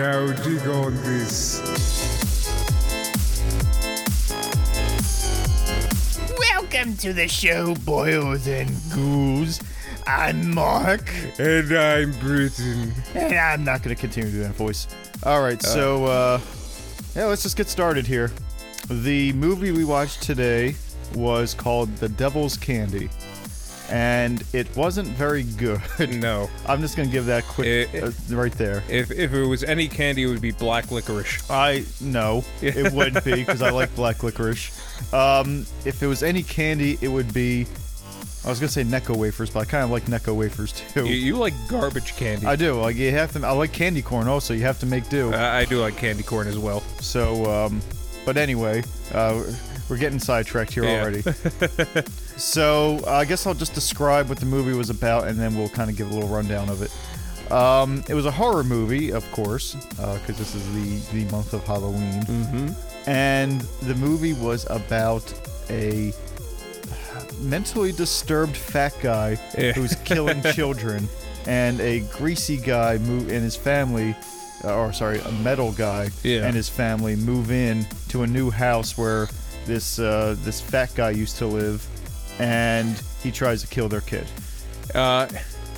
now dig on this. Welcome to the show, boils and ghouls. I'm Mark, And I'm Britain. and I'm not going to continue doing that voice. All right, so uh, yeah, let's just get started here. The movie we watched today was called The Devil's Candy, and it wasn't very good. No. I'm just gonna give that quick Eh, uh, right there. If if it was any candy, it would be black licorice. I no, it wouldn't be because I like black licorice. Um, if it was any candy, it would be. I was gonna say Necco wafers, but I kind of like Necco wafers too. You, you like garbage candy. I do. Like you have to. I like candy corn also. You have to make do. Uh, I do like candy corn as well. So, um, but anyway, uh, we're getting sidetracked here Yeah. already. so uh, I guess I'll just describe what the movie was about, and then we'll kind of give a little rundown of it. Um, it was a horror movie, of course, because this is the the month of Halloween, Mm-hmm. and the movie was about a mentally disturbed fat guy Yeah. who's killing children, and a greasy guy move and his family, uh, or sorry, a metal guy Yeah. and his family move in to a new house where this uh, this fat guy used to live, and he tries to kill their kid. Uh,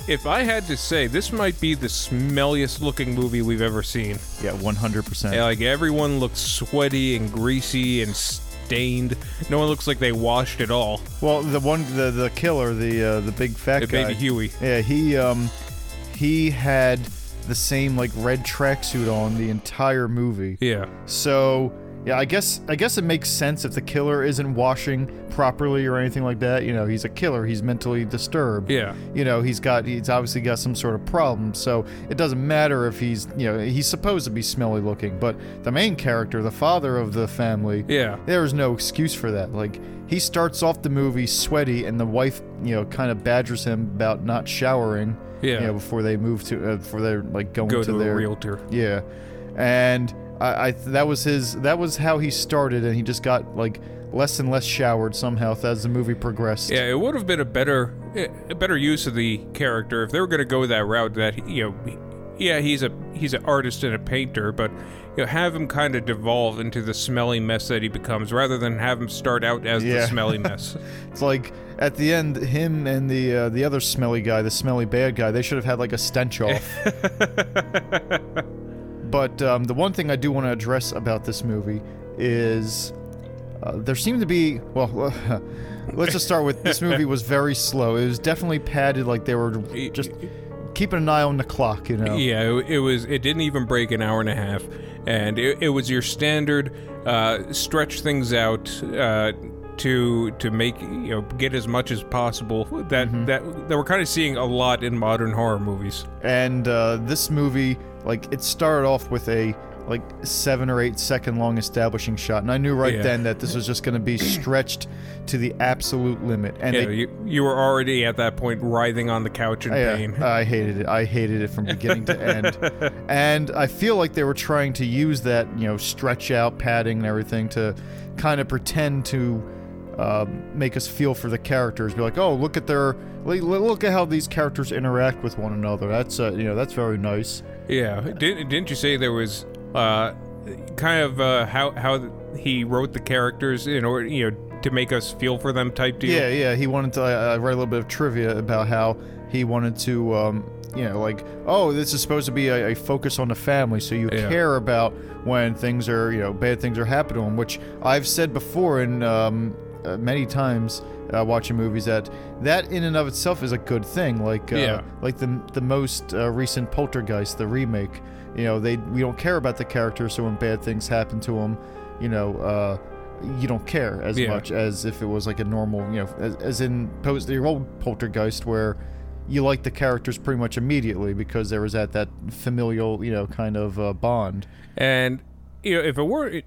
if I had to say, this might be the smelliest looking movie we've ever seen. Yeah, one hundred percent. Yeah, like everyone looks sweaty and greasy and stained. No one looks like they washed at all. Well, the one the the killer, the uh, the big fat The guy, baby Huey. Yeah, he um he had the same like red tracksuit on the entire movie. Yeah. So yeah, I guess I guess it makes sense if the killer isn't washing properly or anything like that. You know, he's a killer. He's mentally disturbed. Yeah. You know, he's got he's obviously got some sort of problem. So it doesn't matter if he's you know he's supposed to be smelly looking, but the main character, the father of the family, Yeah. there is no excuse for that. Like he starts off the movie sweaty, and the wife you know kind of badgers him about not showering. Yeah. You know, before they move to uh, before they're like going Go to to, their realtor. yeah, and I, I that was his that was how he started, and he just got like less and less showered somehow as the movie progressed. Yeah, it would have been a better a better use of the character if they were going to go that route. That you know, yeah, he's a he's an artist and a painter, but you know, have him kind of devolve into the smelly mess that he becomes, rather than have him start out as Yeah. the smelly mess. It's like at the end, him and the uh, the other smelly guy, the smelly bad guy, they should have had like a stench off. but um, the one thing I do want to address about this movie is uh, there seemed to be well. let's just start with this movie was very slow. It was definitely padded, like they were just keeping an eye on the clock. You know. yeah, it, it was. It didn't even break an hour and a half, and it, it was your standard uh, stretch things out. Uh, to to make you know get as much as possible that that that we're kind of seeing a lot in modern horror movies. and uh, this movie like it started off with a like seven or eight second long establishing shot and i knew right Yeah. then that this was just going to be stretched to the absolute limit and Yeah, they, you, you were already at that point writhing on the couch in oh, yeah, pain. Uh, i hated it i hated it from beginning to end and i feel like they were trying to use that you know stretch out padding and everything to kind of pretend to um, make us feel for the characters be like oh look at their look at how these characters interact with one another that's uh, you know that's very nice yeah, didn't didn't you say there was uh, kind of uh, how how he wrote the characters in order you know to make us feel for them type deal? Yeah, yeah. He wanted to. I I read a little bit of trivia about how he wanted to, um, you know, like, oh, this is supposed to be a, a focus on the family, so you Yeah. care about when things are, you know, bad things are happening to him. Which I've said before in um, uh, many times uh, watching movies that that in and of itself is a good thing. Like, uh, Yeah. like the the most uh, recent Poltergeist, the remake. You know, they we don't care about the character, so when bad things happen to them, you know. Uh, you don't care as Yeah. much as if it was like a normal, you know, as, as in post the old Poltergeist where you like the characters pretty much immediately because there was that that familial, you know, kind of uh, bond. And you know, if it were,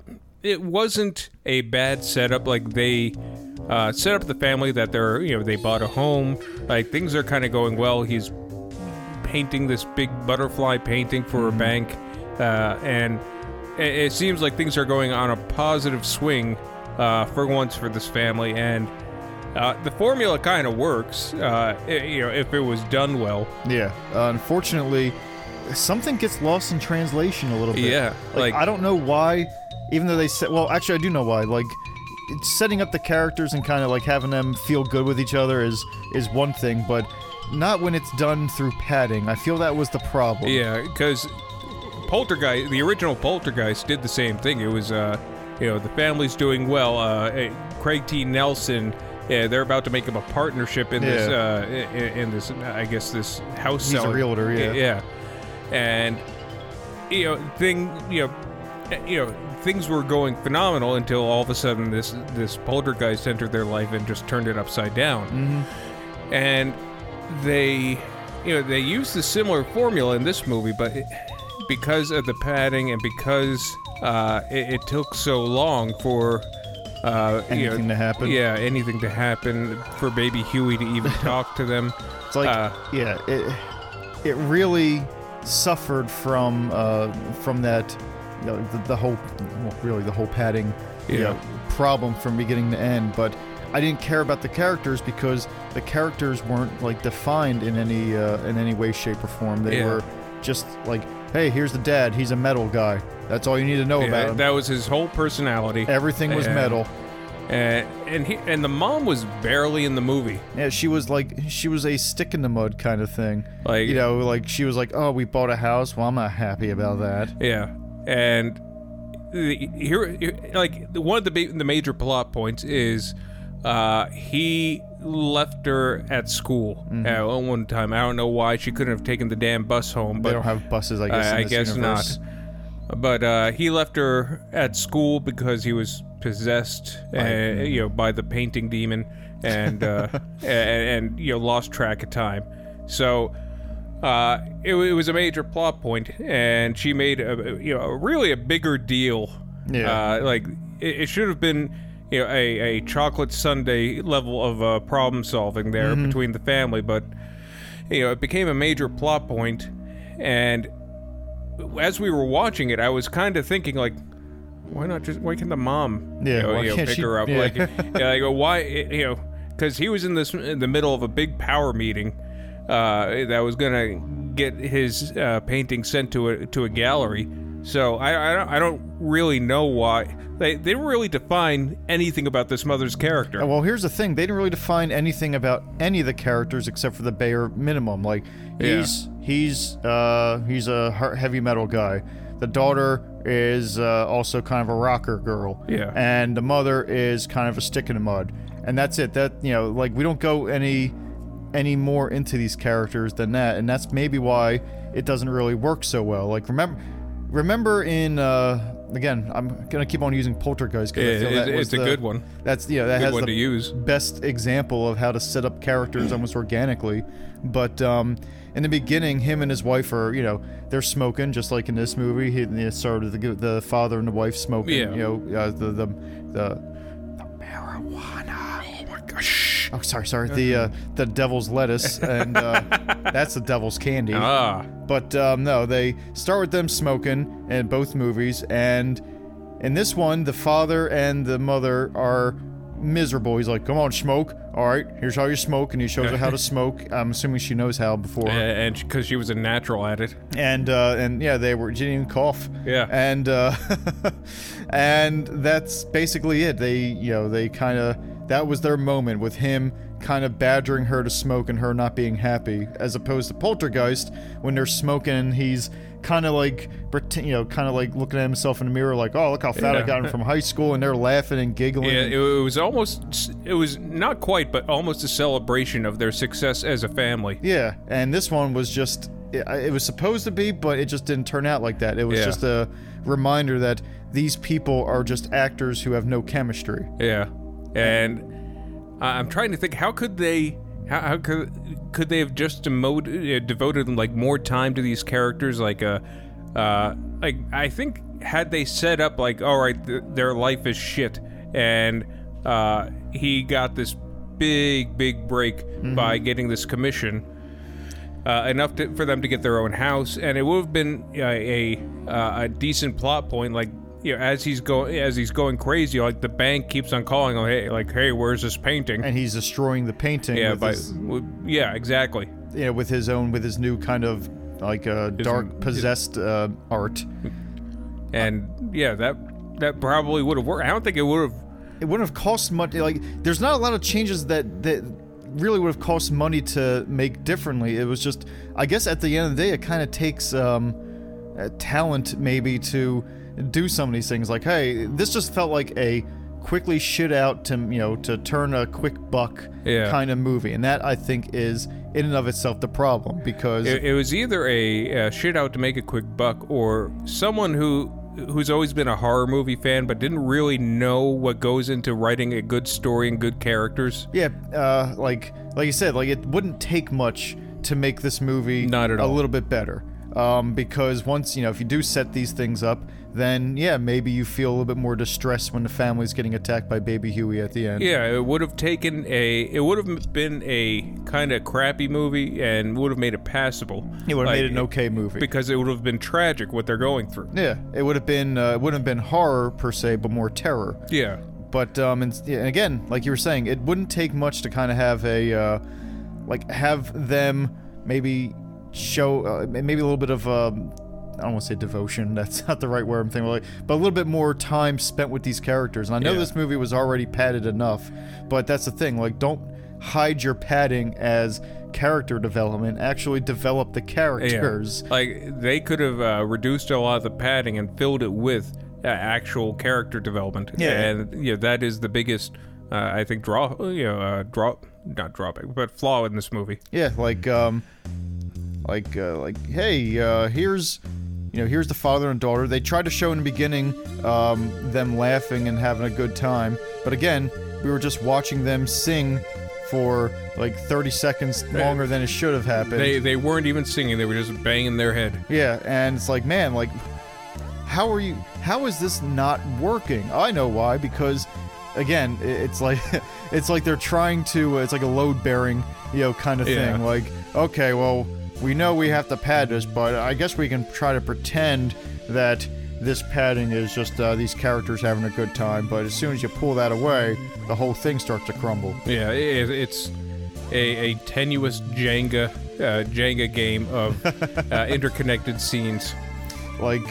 it, it wasn't a bad setup. Like they uh, set up the family that they're, you know, they bought a home. Like things are kind of going well. He's painting this big butterfly painting for a bank, uh, and it, it seems like things are going on a positive swing uh, for once for this family. And uh, the formula kind of works, uh, i- you know, if it was done well. Yeah. Uh, unfortunately, something gets lost in translation a little bit. Yeah, like, like- I don't know why. Even though they said, well, actually, I do know why. Like, it's setting up the characters and kind of like having them feel good with each other is is one thing, but not when it's done through padding. I feel that was the problem. Yeah, because Poltergeist, the original Poltergeist, did the same thing. It was, uh, you know, the family's doing well. Uh, eh, Craig T. Nelson, yeah, they're about to make him a partnership in this, uh, in, in this, I guess, this house. He's a realtor, yeah. yeah, and you know, thing, you know, eh, you know, things were going phenomenal until all of a sudden this this Poltergeist entered their life and just turned it upside down. Mm-hmm. And they, you know, they used a similar formula in this movie, but it, because of the padding and because uh, it, it took so long for uh, you Anything know, to happen. Yeah, anything to happen for baby Huey to even talk to them. It's like, Uh, yeah, it it really suffered from uh, from that, you know, the, the whole, well, really the whole padding, you Yeah. know, problem from beginning to end. But I didn't care about the characters because the characters weren't like defined in any uh, in any way, shape, or form. They Yeah. were just like, hey, here's the dad. He's a metal guy. That's all you need to know Yeah, about him. that was his whole personality. Everything was and- metal. and and he and the mom was barely in the movie. Yeah, she was like she was a stick in the mud kind of thing. Like You know, like she was like, "Oh, we bought a house. Well, I'm not happy about that." Yeah, and the, here, like one of the the major plot points is uh, he left her at school at one time. I don't know why she couldn't have taken the damn bus home, Mm-hmm. They don't have buses, I guess. I, in I guess universe. not. But uh, he left her at school because he was possessed, uh, you know, by the painting demon, and uh, and, and you know lost track of time. So uh, it, it was a major plot point, and she made a you know a, really a bigger deal. Yeah. Uh, like it, it should have been. You know, a, a chocolate sundae level of uh, problem solving there Mm-hmm. between the family, but you know, it became a major plot point, and as we were watching it, I was kind of thinking like, why not just why can the mom, Yeah, you know, you know, pick she- her up? yeah. Like, yeah, I go, why, you know, because he was in this in the middle of a big power meeting uh, that was gonna get his uh, painting sent to a to a gallery. So I I don't, I don't really know why they they didn't really define anything about this mother's character. Well, here's the thing: they didn't really define anything about any of the characters except for the bare minimum. Like he's he's uh, he's a heavy metal guy. The daughter is uh, also kind of a rocker girl. Yeah. And the mother is kind of a stick in the mud. And that's it. That you know, like we don't go any any more into these characters than that, and that's maybe why it doesn't really work so well. Like remember, remember in uh, again, I'm gonna keep on using Poltergeist because I It- it's- it's a good one. That's yeah, that Good has one the to use. best example of how to set up characters almost organically. But um, in the beginning, him and his wife are, you know, they're smoking just like in this movie. He they started the the father and the wife smoking. Yeah. You know, uh, the the the marijuana. Oh my gosh. Oh, sorry, sorry. The uh, the devil's lettuce, and uh, that's the devil's candy. ah, But um, no, they start with them smoking in both movies, and in this one, the father and the mother are miserable. He's like, "Come on, smoke. All right, here's how you smoke," and he shows her how to smoke. I'm assuming she knows how before. and because she was a natural at it. And uh, and yeah, they were she didn't even cough. Yeah. And uh, and that's basically it. They you know they kind of that was their moment with him kind of badgering her to smoke and her not being happy, as opposed to Poltergeist when they're smoking and he's kind of like you know kind of like looking at himself in the mirror like oh look how fat I Yeah. got from high school and they're laughing and giggling. Yeah, it, was almost, it was not quite, but almost a celebration of their success as a family. Yeah, and this one was just it, it was supposed to be, but it just didn't turn out like that. It was Yeah. just a reminder that these people are just actors who have no chemistry. Yeah, and I'm trying to think how could they, how, how could could they have just demoted, uh, devoted like more time to these characters? Like, uh, uh, like I think had they set up like, all right, th- their life is shit, and uh, he got this big, big break by getting this commission. uh, enough to, for them to get their own house, and it would have been a a, uh, a decent plot point. Like you know, as he's going as he's going crazy, like the bank keeps on calling, oh, hey, like hey, where's this painting? And he's destroying the painting yeah, with by his, yeah, exactly. you know, with his own with his new kind of like uh, dark possessed uh, art. and yeah, that that probably would have worked. I don't think it would have. It wouldn't have cost much. Like, there's not a lot of changes that that really would have cost money to make differently. It was just, I guess, at the end of the day, it kind of takes um, uh, talent maybe to do some of these things. Like, hey, this just felt like a quickly shit out to you know to turn a quick buck Yeah. kind of movie, and that I think is in and of itself the problem because It, it was either a uh, shit out to make a quick buck, or someone who who's always been a horror movie fan but didn't really know what goes into writing a good story and good characters. Yeah, uh, like like you said, like it wouldn't take much to make this movie Not at a all. little bit better. Um, because once you know, if you do set these things up, then yeah, maybe you feel a little bit more distressed when the family's getting attacked by Baby Huey at the end. Yeah, it would have taken a. It would have been a kind of crappy movie and would have made it passable. it would have Like, made it an okay movie. because it would have been tragic what they're going through. yeah, it would have been uh, it wouldn't have been horror per se, but more terror. Yeah, But um, and, and again, like you were saying, it wouldn't take much to kind of have a, uh, like have them maybe show uh, maybe a little bit of um, I don't want to say devotion. That's not the right word I'm thinking. Like, but a little bit more time spent with these characters. And I know Yeah. this movie was already padded enough, but that's the thing. Like, don't hide your padding as character development. Actually, develop the yeah. characters. Like they could have uh, reduced a lot of the padding and filled it with uh, actual character development. Yeah. and yeah, that is the biggest, uh, I think, draw. You know, uh, draw not drawback, but flaw in this movie. Yeah, like um, like uh, like hey, uh, here's you know here's the father and daughter. They tried to show in the beginning um, them laughing and having a good time, but again, we were just watching them sing for like 30 seconds longer than it should have happened. They they weren't even singing; they were just banging their head. yeah, and it's like man, like how are you? How is this not working? I know why because. Again, it's like it's like they're trying to. It's like a load bearing, you know, kind of Yeah. thing. Like, okay, well, we know we have to pad this, but I guess we can try to pretend that this padding is just uh, these characters having a good time. But as soon as you pull that away, the whole thing starts to crumble. Yeah, it, it's a, a tenuous Jenga uh, Jenga game of uh, interconnected scenes. Like,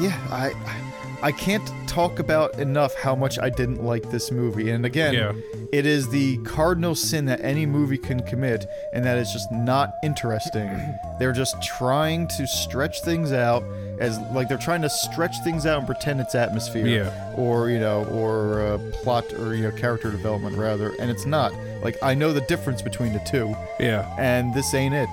yeah, I, I I can't talk about enough how much I didn't like this movie. And again, Yeah. it is the cardinal sin that any movie can commit, and that is just not interesting. They're just trying to stretch things out as like they're trying to stretch things out and pretend it's atmosphere, Yeah. or you know, or uh, plot or you know, character development rather, and it's not. Like I know the difference between the two, Yeah. and this ain't it.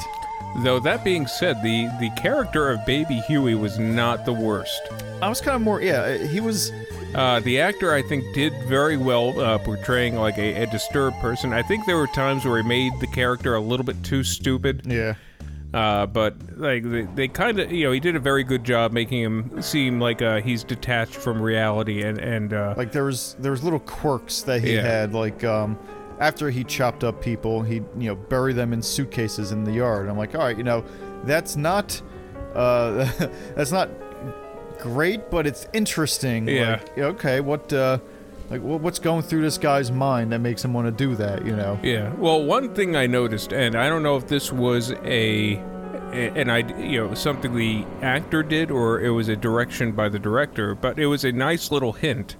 Though that being said, the the character of Baby Huey was not the worst. I was kind of more, yeah. He was Uh, the actor, I think, did very well uh, portraying like a, a disturbed person. I think there were times where he made the character a little bit too stupid. Yeah. Uh, but like they, they kind of, you know, he did a very good job making him seem like uh, he's detached from reality and and uh, Like there was there was little quirks that he Yeah. had. Like um, after he chopped up people, he you know bury them in suitcases in the yard. I'm like, all right, you know, that's not uh, that's not great, but it's interesting. Yeah. Like, okay, what uh, like what's going through this guy's mind that makes him want to do that? You know. Yeah. Well, one thing I noticed, and I don't know if this was a, and I, you know, something the actor did or it was a direction by the director, but it was a nice little hint.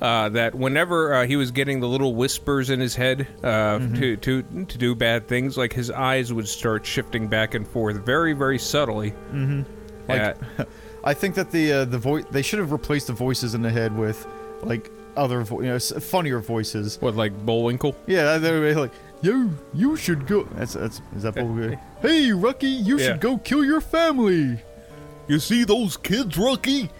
Uh, that whenever uh, he was getting the little whispers in his head uh, to to to do bad things, like his eyes would start shifting back and forth, very very subtly. Mm-hmm. Like, I think that the uh, the voice they should have replaced the voices in the head with like other vo- you know s- funnier voices. what like Bullwinkle? Yeah, they were like, "Yo, you should go." That's that's is that Bull- Hey, Rocky, you Yeah. should go kill your family. You see those kids, Rocky?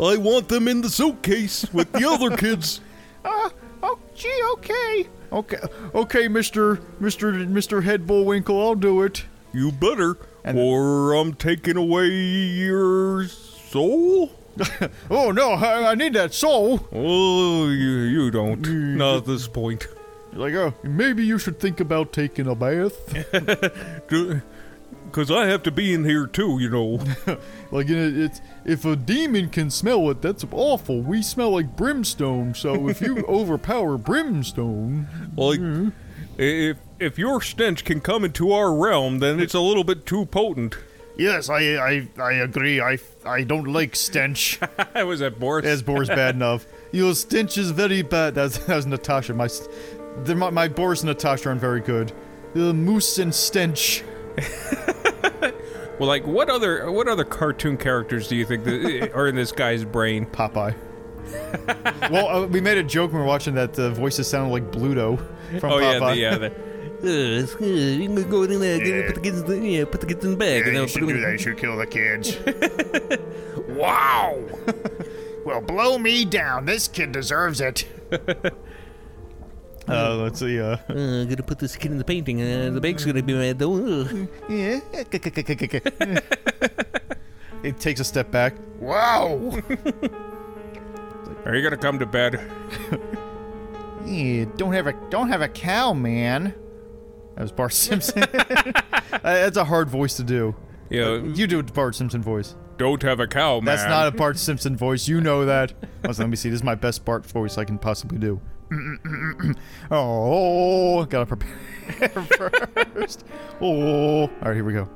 I want them in the suitcase with the other kids. Uh, oh, gee, okay, okay, okay, Mister Mister Mister Head Bullwinkle, I'll do it. You better, And- or I'm taking away your soul. Oh no, I, I need that soul. Oh, you you don't. Not at this point. Like, oh, maybe you should think about taking a bath. Because I have to be in here too, you know. Like, it, it's if a demon can smell it, that's awful. We smell like brimstone, so if you overpower brimstone, Like, hmm. If if your stench can come into our realm, then it's a little bit too potent. Yes, I I, I agree. I, I don't like stench. I was at Boris. As Boris bad enough. Your stench is very bad. That's that was Natasha. My st- my, my Boris and Natasha aren't very good. The moose and stench. Well, like what other what other cartoon characters do you think that are in this guy's brain? Popeye. well, uh, we made a joke when we were watching that the voices sounded like Bluto from oh Popeye. yeah, the, yeah. The, uh, uh, you can go in there, get, put the kids, in the, yeah, put the kids in the bag, and then put them in- You should kill the kids. Wow! well, blow me down. This kid deserves it. Uh, let's see. Uh, Uh, gonna put this kid in the painting. Uh, the bag's gonna be mad though. Yeah. it takes a step back. Wow! Are you gonna come to bed? Yeah, don't have a don't have a cow, man. That was Bart Simpson. Uh, That's a hard voice to do. You know, You do a Bart Simpson voice. don't have a cow, man. That's not a Bart Simpson voice. You know that. Listen, let me see. This is my best Bart voice I can possibly do. Oh, gotta prepare first. Oh, all right, here we go.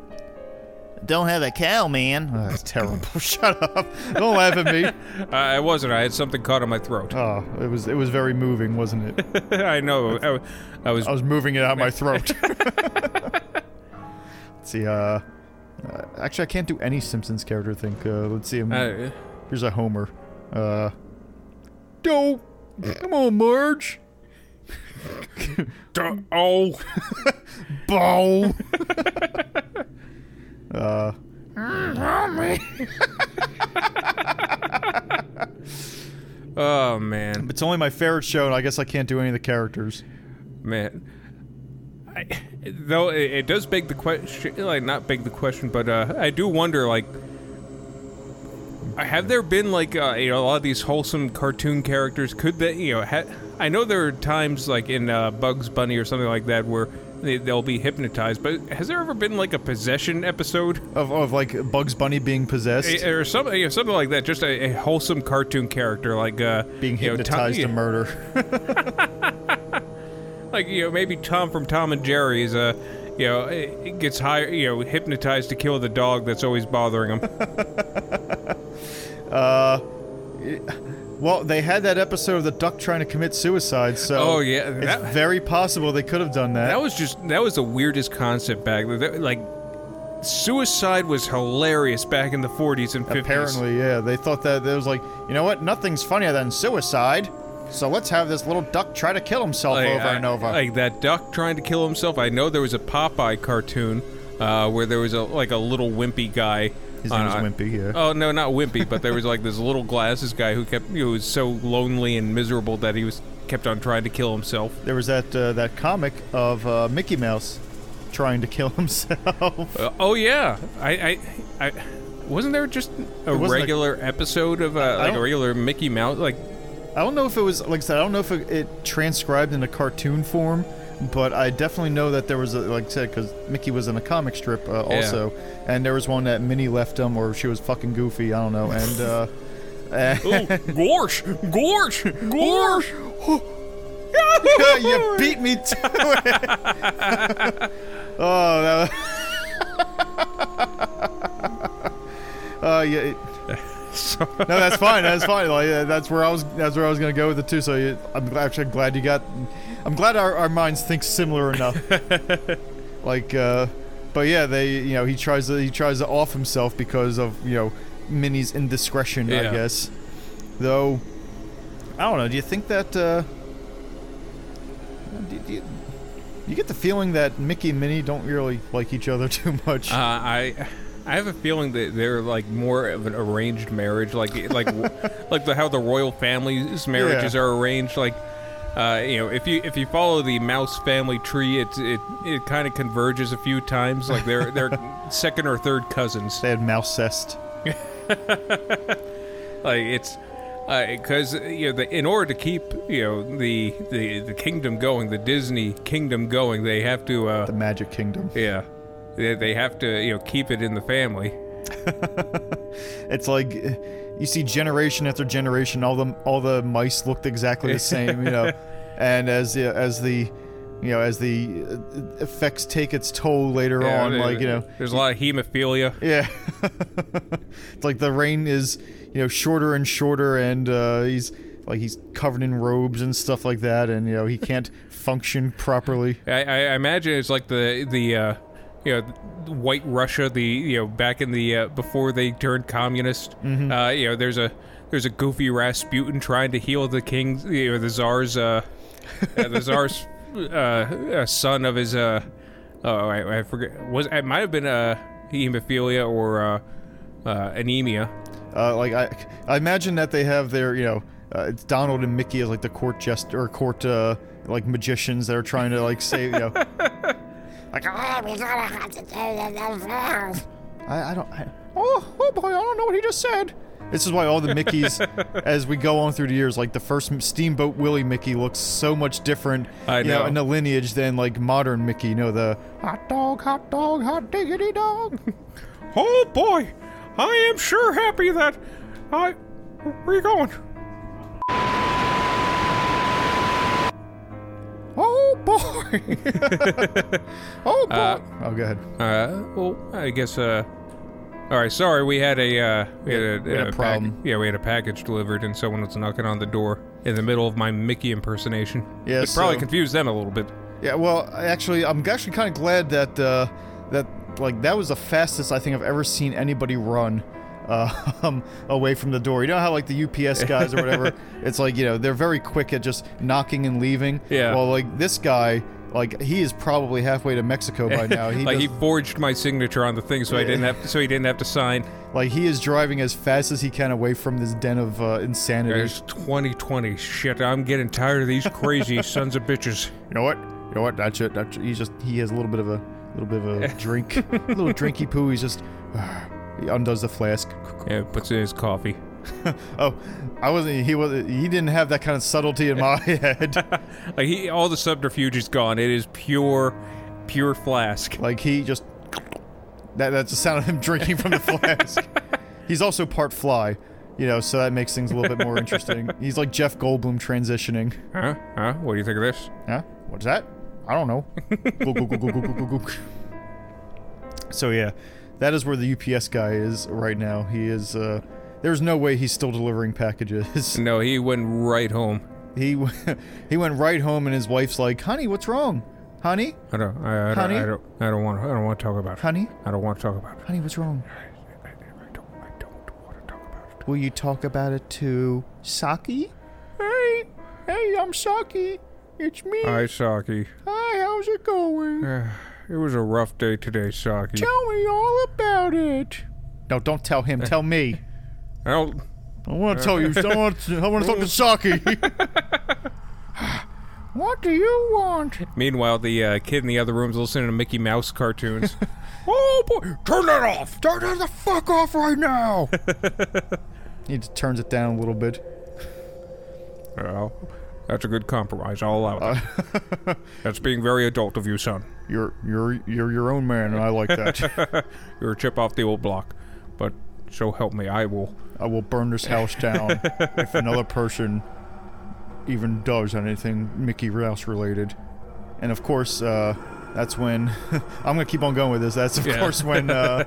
Don't have a cow, man. Oh, that's terrible. Shut up. Don't laugh at me. Uh, I wasn't. I had something caught in my throat. Oh, it was it was very moving, wasn't it? I know. I, I was. I was moving it out of my throat. let's see. Uh, uh, actually, I can't do any Simpsons character. I think. Uh, let's see. I'm- Uh, Here's a Homer. Uh, don't. Come on, Marge. duh, oh, Bow. uh, oh man, it's only my favorite show, and I guess I can't do any of the characters. man. I, though it, it does beg the question, like not beg the question, but uh, I do wonder, like, have there been like uh, you know a lot of these wholesome cartoon characters? Could they, you know, ha- I know there are times like in uh, Bugs Bunny or something like that where they, they'll be hypnotized, but has there ever been like a possession episode? Of, of like Bugs Bunny being possessed, or something, you know, something like that. Just a, a wholesome cartoon character, like uh, being you know, Tom- hypnotized to murder. like you know, maybe Tom from Tom and Jerry's, uh, you know, it gets high, you know, hypnotized to kill the dog that's always bothering him. Uh, well, they had that episode of the duck trying to commit suicide, so Oh, yeah, it's that- very possible they could have done that. that was just that was the weirdest concept back then. Like, suicide was hilarious back in the 40s and 50s. Apparently, yeah, they thought that it was like, you know what? Nothing's funnier than suicide. So let's have this little duck try to kill himself Like, over I- and over. Like that duck trying to kill himself. I know there was a Popeye cartoon uh, where there was a like a little wimpy guy. His name was Wimpy, yeah. Oh no, not wimpy, but there was like this little glasses guy who kept who was so lonely and miserable that he was kept on trying to kill himself. There was that uh, that comic of uh, Mickey Mouse trying to kill himself. Uh, oh yeah, I, I, I wasn't there just a- regular episode of uh, like a regular Mickey Mouse like I don't know if it was like I said. I don't know if it, it transcribed in a cartoon form, but I definitely know that there was a like I said because Mickey was in a comic strip uh, Yeah. also, and there was one that Minnie left him or she was fucking goofy. I don't know, and. Uh, oh gorsh gorsh gorsh. you beat me to it. oh, that. Was uh, yeah. it- no, that's fine. That's fine. Like uh, that's where I was. That's where I was gonna go with it too. So you, I'm actually glad you got. I'm glad our, our minds think similar enough. like, uh, but yeah, they. You know, he tries to he tries to off himself because of you know Minnie's indiscretion. I guess. Though, I don't know. Do you think that? Uh, do, do you, you get the feeling that Mickey and Minnie don't really like each other too much. Uh, I I have a feeling that they're like more of an arranged marriage, like like like the, how the royal families marriages Yeah. are arranged. Like, uh, you know, if you if you follow the mouse family tree, it it, it kind of converges a few times. Like they're they're second or third cousins. they had mouse cest. Like it's because you know the, in order to keep you know the, the the kingdom going, the Disney kingdom going, they have to uh, The Magic Kingdom. yeah. They, they have to, you know, keep it in the family. It's like uh, you see generation after generation, all the all the mice looked exactly the same, you know. And as the, as the you know, as the uh, effects take its toll later Yeah, on, there- like you know, there's a lot of hemophilia. yeah, it's like the rain is you know shorter and shorter, and uh, he's like he's covered in robes and stuff like that, and you know he can't function properly. I, I I imagine it's like the the uh, you know white Russia, the you know back in the uh, before they turned communist. Mm-hmm. Uh, you know, there's a there's a goofy Rasputin trying to heal the king's you know the czar's uh, uh the czar's uh, uh son of his uh oh I, I forget was it might have been uh hemophilia or uh, uh anemia. Uh, like I, I imagine that they have their, you know, uh, it's Donald and Mickey as like the court jester or court uh, like magicians that are trying to like say, you know, Like, oh, we gotta have to do this. I, I don't, I, oh, oh boy, I don't know what he just said. This is why all the Mickeys, as we go on through the years, like the first Steamboat Willie Mickey looks so much different, I you know, know. in the lineage than like modern Mickey. You know, the hot dog, hot dog, hot diggity dog. Oh boy, I am sure happy that I. Where are you going? oh boy. Uh, oh, go ahead. Uh, well, I guess. Uh, all right. Sorry, we had a uh, we had a, we had a pack- problem. yeah, we had a package delivered, and someone was knocking on the door in the middle of my Mickey impersonation. Yeah, it probably so- confused them a little bit. Yeah, well, actually, I'm actually kind of glad that uh, that like that was the fastest I think I've ever seen anybody run uh, um, away from the door. You know how like the UPS guys or whatever, it's like you know they're very quick at just knocking and leaving. Yeah. Well, like this guy, like he is probably halfway to Mexico by now. He like does, he forged my signature on the thing, so I didn't have so he didn't have to sign. like he is driving as fast as he can away from this den of uh, insanity. It's 2020. Shit, I'm getting tired of these crazy sons of bitches. You know what? You know what? That's it. That's he's just he has a little bit of a little bit of a drink, a little drinky poo. He's just he undoes the flask. Yeah, puts in his coffee. Oh, I wasn't. He was. He didn't have that kind of subtlety in my head. Like he, all the subterfuge is gone. It is pure, pure flask. Like he just. That that's the sound of him drinking from the flask. He's also part fly, you know, so that makes things a little bit more interesting. He's like Jeff Goldblum transitioning. Huh? Huh? What do you think of this? Huh? What's that? I don't know. Go, go, go. So yeah, that is where the UPS guy is right now. He is. uh There's no way he's still delivering packages. No, he went right home. He w- he went right home, and his wife's like, "Honey, what's wrong? Honey, I don't. I, I, Honey? I don't. I don't want. I don't want to talk about it. honey, I don't want to talk about it. honey, what's wrong? I, I don't. I don't want to talk about it. Will you talk about it to Saki? Hey, hey, I'm Saki. It's me. Hi, Saki. Hi, how's it going? It was a rough day today, Saki. Tell me all about it. No, don't tell him. Tell me. I don't. I want to tell you. I want to, I want to talk to Saki. what do you want? Meanwhile, the uh, kid in the other room's listening to Mickey Mouse cartoons. oh boy, turn that off! Turn it the fuck off right now. he just turns it down a little bit. Well, that's a good compromise. I'll allow it. that's being very adult of you, son. You're you're you're your own man, and I like that. You're a chip off the old block, but so help me, I will. I will burn this house down if another person even does anything Mickey Mouse related. And of course, uh, that's when I'm gonna keep on going with this. That's of Yeah. course when uh,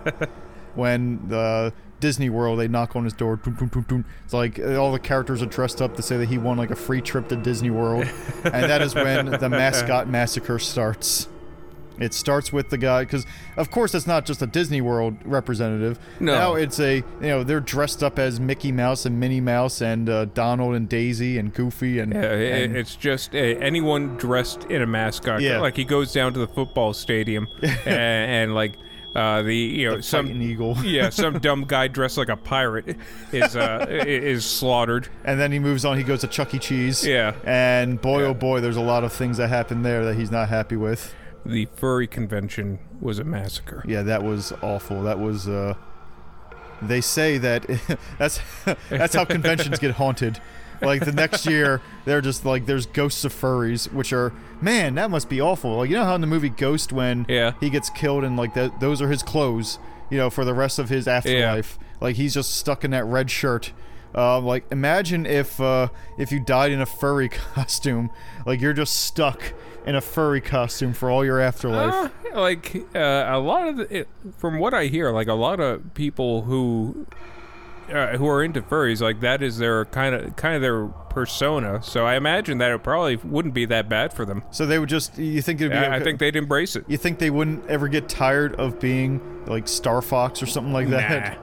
when the Disney World they knock on his door. Boom, boom, boom. It's like uh, all the characters are dressed up to say that he won like a free trip to Disney World, and that is when the mascot massacre starts. It starts with the guy because, of course, it's not just a Disney World representative. No. Now it's a you know they're dressed up as Mickey Mouse and Minnie Mouse and uh, Donald and Daisy and Goofy and, Yeah, and it's just uh, anyone dressed in a mascot. Yeah. Like he goes down to the football stadium and, and like uh, the you know some eagle. yeah some dumb guy dressed like a pirate is uh, is slaughtered. and then he moves on. He goes to Chuck E. Cheese. Yeah. And boy, oh boy, there's a lot of things that happen there that he's not happy with. The furry convention was a massacre. Yeah, that was awful. That was. uh They say that that's that's how conventions get haunted. Like the next year, they're just like there's ghosts of furries, which are man, that must be awful. Like you know how in the movie Ghost, when Yeah. he gets killed and like that, those are his clothes, you know, for the rest of his afterlife. Like he's just stuck in that red shirt. Um, like imagine if uh, if you died in a furry costume, like you're just stuck in a furry costume for all your afterlife. Uh, like uh, a lot of the, it, from what I hear, like a lot of people who uh, who are into furries, like that is their kind of kind of their persona. So I imagine that it probably wouldn't be that bad for them. so they would just you think it'd be I, I think they'd embrace it. you think they wouldn't ever get tired of being like Star Fox or something like that?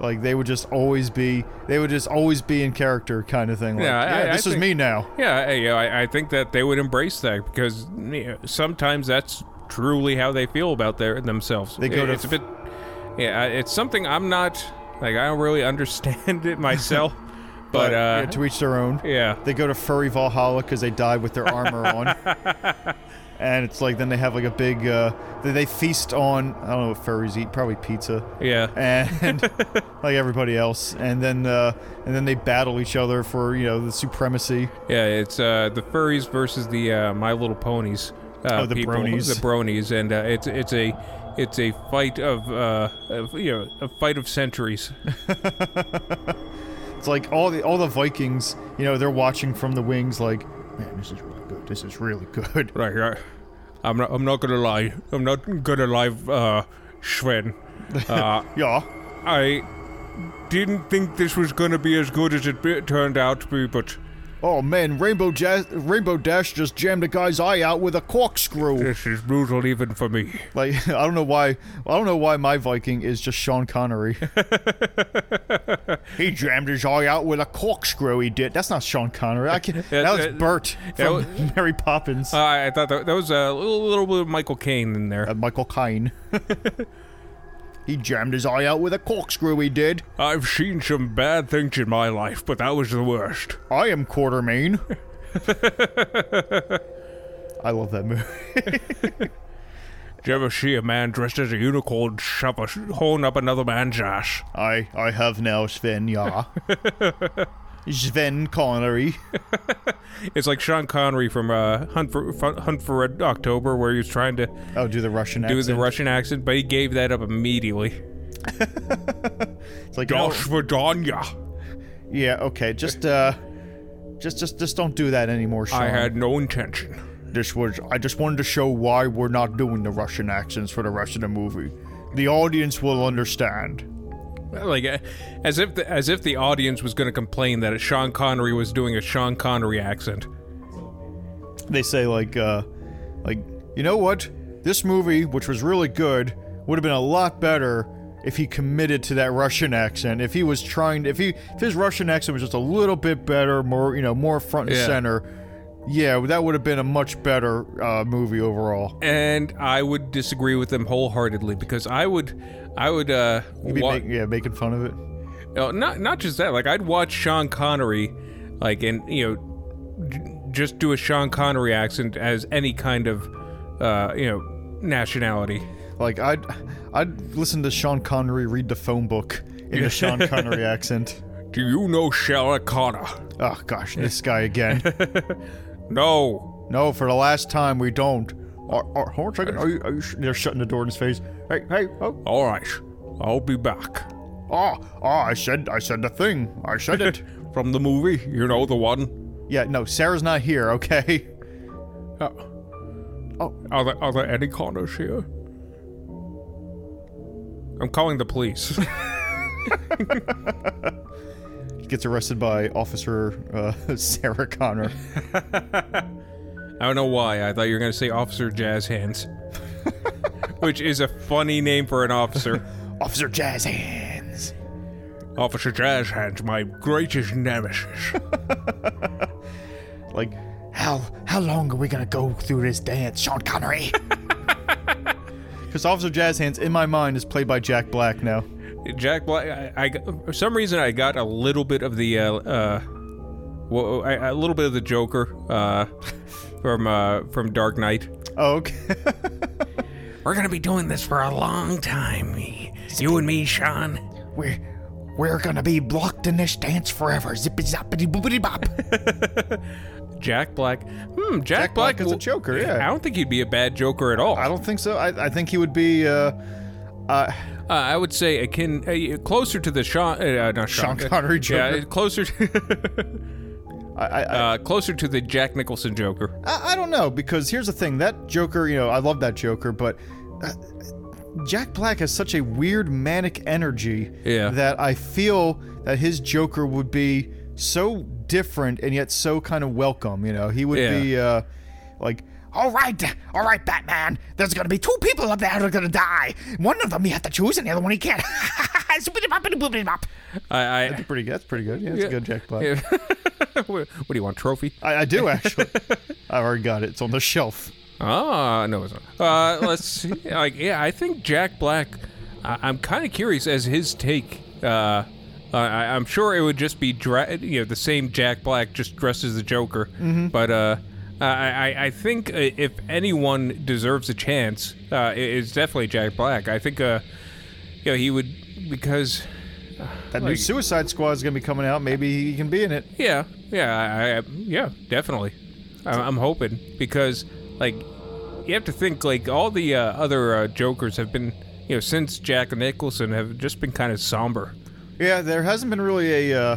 Like they would just always be they would just always be in character kind of thing. Like, Yeah, I- I this is think- me now. Yeah, I, yeah, I, I think that they would embrace that because you know, sometimes that's truly how they feel about their themselves. They go to it's a bit, yeah, it's something I'm not like I don't really understand it myself, but, uh, yeah, to each their own. yeah, They go to Furry Valhalla because they died with their armor on. And it's like then they have like a big uh they, they feast on I don't know what furries eat, probably pizza. yeah, And like everybody else. And then uh and then they battle each other for, you know, the supremacy. yeah. It's uh, the furries versus the uh, My Little Ponies. Uh, Oh, the people, bronies. the bronies, and uh, it's it's a it's a fight of, uh, of you know a fight of centuries. It's like all the all the Vikings, you know, they're watching from the wings like, man, this is. This is really good. Right, right. I'm not. I'm not gonna lie. I'm not gonna lie, uh, Sven. Uh, Yeah. I didn't think this was gonna be as good as it turned out to be, but Oh man, Rainbow Jazz, Rainbow Dash just jammed a guy's eye out with a corkscrew. this is brutal even for me. Like I don't know why I don't know why my Viking is just Sean Connery. he jammed his eye out with a corkscrew. He did. That's not Sean Connery. I can. That was Bert from was- Mary Poppins. Uh, I thought that, that was a little, little bit of Michael Caine in there. Uh, Michael Caine. He jammed his eye out with a corkscrew. He did. I've seen some bad things in my life, but that was the worst. I am Quatermain. I love that movie. Did you ever see a man dressed as a unicorn shove a horn up another man's ass? I I have now Sven. Yeah. Sven Connery. It's like Sean Connery from uh, Hunt for Hunt for Red October, where he was trying to Oh, do the Russian do accent. the Russian accent, but he gave that up immediately. It's like oh, Josh Vidania. Yeah, okay. Just uh just just just don't do that anymore, Sean. I had no intention. this was I just wanted to show why we're not doing the Russian accents for the rest of the movie. The audience will understand. Like, uh, as if the, as if the audience was going to complain that Sean Connery was doing a Sean Connery accent. They say like uh like you know what? This movie, which was really good, would have been a lot better if he committed to that Russian accent. If he was trying to, if he if his Russian accent was just a little bit better, more you know, more front and Yeah. center, yeah, that would have been a much better uh, movie overall. And I would disagree with them wholeheartedly because I would, I would, uh, You'd be wa- make- yeah, making fun of it. Uh, not not just that. Like I'd watch Sean Connery, like and you know, j- just do a Sean Connery accent as any kind of, uh, you know, nationality. Like I'd I'd listen to Sean Connery read the phone book in a Sean Connery accent. Do you know Sarah Connor? Oh gosh, this guy again. No. No, for the last time we don't. Hold on a second. Are you, are you sh- they're shutting the door in his face. Hey, hey, oh, All right. I'll be back. ah, ah! I said, I said the thing. I said it. From the movie, you know the one. yeah, no, Sarah's not here. Okay. Uh, Oh. Are there are there any Connors here? I'm calling the police. He gets arrested by Officer uh, Sarah Connor. I don't know why. I thought you were going to say Officer Jazz Hands, which is a funny name for an officer. Officer Jazz Hands. Officer Jazz Hands, my greatest nemesis. Like, How how long are we gonna go through this dance, Sean Connery? because Officer Jazz Hands in my mind is played by Jack Black now. Jack Black. I, I for some reason I got a little bit of the uh, uh well, I, a little bit of the Joker uh from uh from Dark Knight. Oh, okay. We're gonna be doing this for a long time, me, you and me, Sean. We're we're gonna be blocked in this dance forever. Zippity zappity boopity bop. Jack Black. Hmm, Jack, Jack Black is a Joker, yeah. I don't think he'd be a bad Joker at all. I don't think so. I, I think he would be. Uh, uh, Uh, I would say akin, uh, closer to the Sean, uh, not Sean, Sean Connery Yeah, closer. I, I, I Uh, closer to the Jack Nicholson Joker. I, I don't know because here's the thing: that Joker, you know, I love that Joker, but uh, Jack Black has such a weird manic energy Yeah. that I feel that his Joker would be so different and yet so kind of welcome. You know, he would Yeah. be uh, like. All right, all right, Batman. There's gonna be two people up there that are gonna die. One of them you have to choose, and the other one you can't. I, I Pretty good. That's pretty good. Yeah, that's Yeah. good, Jack Black. Yeah. what, what do you want, trophy? I, I do actually. I already got it. It's on the shelf. Ah, no, it's not. Uh, let's see. Like, yeah, I think Jack Black. I, I'm kind of curious as his take. Uh, I, I'm sure it would just be dra- you know the same Jack Black just dressed as the Joker. But uh, I, I I think uh, if anyone deserves a chance, uh, it- it's definitely Jack Black. I think uh, you know he would because That new Like- Suicide Squad is gonna be coming out. Maybe he can be in it. Yeah, yeah, I, I, yeah, definitely. I, I'm hoping because, like, you have to think like all the uh, other uh, Jokers have been, you know, since Jack Nicholson have just been kind of somber. Yeah, there hasn't been really a uh,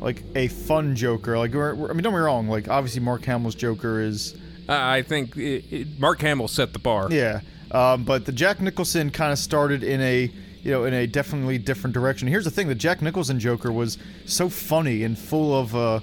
like a fun Joker. Like, we're, we're- I mean, don't get me wrong. Like, obviously, Mark Hamill's Joker is I I think it, it, Mark Hamill set the bar. yeah, um, but the Jack Nicholson kind of started in a you know in a definitely different direction. Here's the thing: the Jack Nicholson Joker was so funny and full of uh,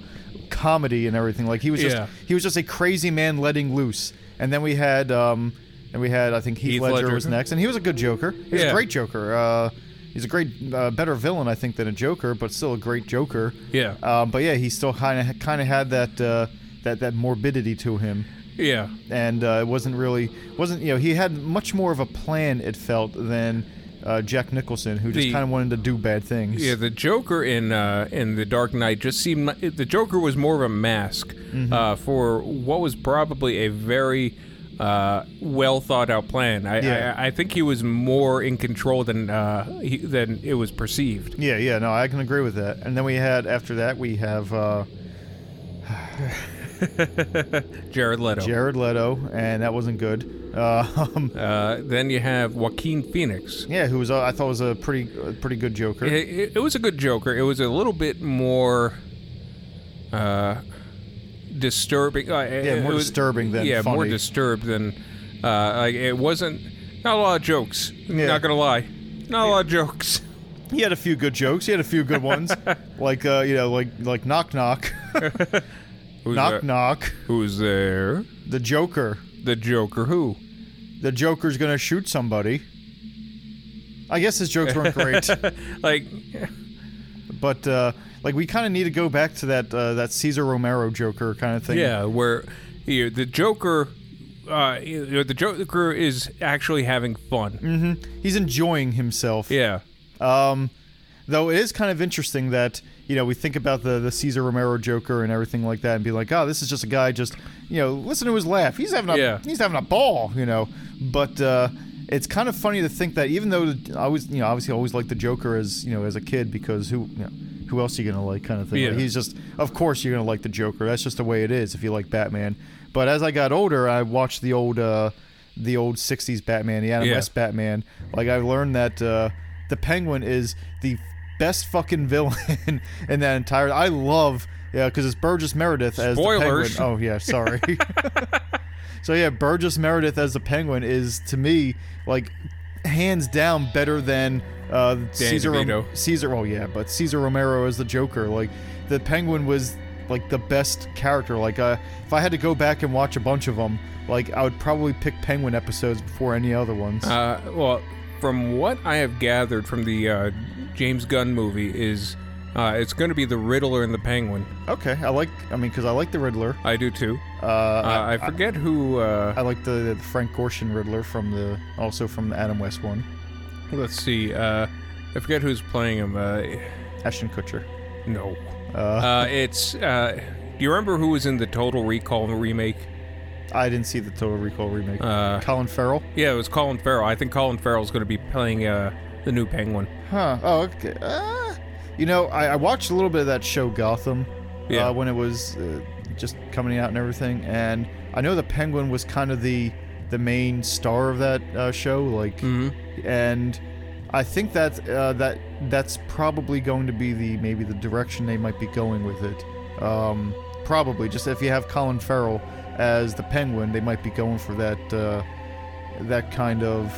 comedy and everything. Like, he was just Yeah. he was just a crazy man letting loose. And then we had um, and we had I think Heath, Heath Ledger, Ledger. was next, and he was a good Joker. He was Yeah. a great Joker. Uh, he's a great, uh, better villain I think than a Joker, but still a great Joker. Yeah. Um, but yeah, he still kind of kind of had that uh, that that morbidity to him, Yeah, and uh, it wasn't really wasn't you know he had much more of a plan it felt than uh, Jack Nicholson, who just The- kind of wanted to do bad things. yeah. The Joker in uh, in the Dark Knight just seemed the Joker was more of a mask Mm-hmm. uh, for what was probably a very uh, well thought out plan. I, Yeah. I, I think he was more in control than uh, he, than it was perceived. yeah, yeah. No, I can agree with that. And then we had after that we have uh, Jared Leto. Jared Leto, and that wasn't good. Uh, um, Uh, then you have Joaquin Phoenix. yeah, who was uh, I thought was a pretty a pretty good Joker. It, it, it was a good Joker. It was a little bit more uh, disturbing. Uh, Yeah, more disturbing than yeah, more disturbed than uh, like it wasn't. Not a lot of jokes. Yeah. Not gonna lie, not a lot of jokes. He had a few good jokes. He had a few good ones, like uh, you know, like like knock knock, Who's knock there? knock. Who's there? The Joker. The Joker. Who? The Joker's gonna shoot somebody. I guess his jokes weren't great, Like, but uh, like we kind of need to go back to that uh, that Cesar Romero Joker kind of thing. yeah, where you know, the Joker. Uh, you know, the Joker is actually having fun. Mm-hmm. He's enjoying himself. Yeah. Um, though it is kind of interesting that you know we think about the the Cesar Romero Joker and everything like that, and be like, oh, this is just a guy just you know listen to his laugh. He's having a Yeah. he's having a ball, you know. But uh, it's kind of funny to think that even though I was you know obviously I always liked the Joker as you know as a kid because who you know who else are you gonna like kind of thing. Like, he's just of course you're gonna like the Joker. That's just the way it is if you like Batman. But as I got older, I watched the old uh, the old '60s Batman, the Adam Yeah. West Batman. Like I learned that uh, the Penguin is the best fucking villain in that entire. I love yeah because it's Burgess Meredith as Spoilers. the Penguin. Oh yeah, sorry. so yeah, Burgess Meredith as the Penguin is to me like hands down better than uh, Caesar Rom- Caesar. Oh yeah, but Cesar Romero as the Joker. Like the Penguin was like the best character. Like uh, if I had to go back and watch a bunch of them, like I would probably pick Penguin episodes before any other ones. Uh, well, from what I have gathered from the uh, James Gunn movie, is uh, it's going to be the Riddler and the Penguin. okay, I like. I mean, because I like the Riddler. I do too. Uh, Uh, I forget who. Uh, I like the, the Frank Gorshin Riddler from the also from the Adam West one. let's see. Uh, I forget who's playing him. Uh, Ashton Kutcher. no. Uh, Uh, it's. Uh, do you remember who was in the Total Recall remake? I didn't see the Total Recall remake. Uh, Colin Farrell. yeah, it was Colin Farrell. I think Colin Farrell's going to be playing uh, the new Penguin. Huh. Oh, okay. Uh, you know, I, I watched a little bit of that show Gotham Yeah. uh, when it was uh, just coming out and everything, and I know the Penguin was kind of the the main star of that uh, show, like, Mhm. and I think that uh, that that's probably going to be the maybe the direction they might be going with it. Um, probably just if you have Colin Farrell as the Penguin, they might be going for that uh, that kind of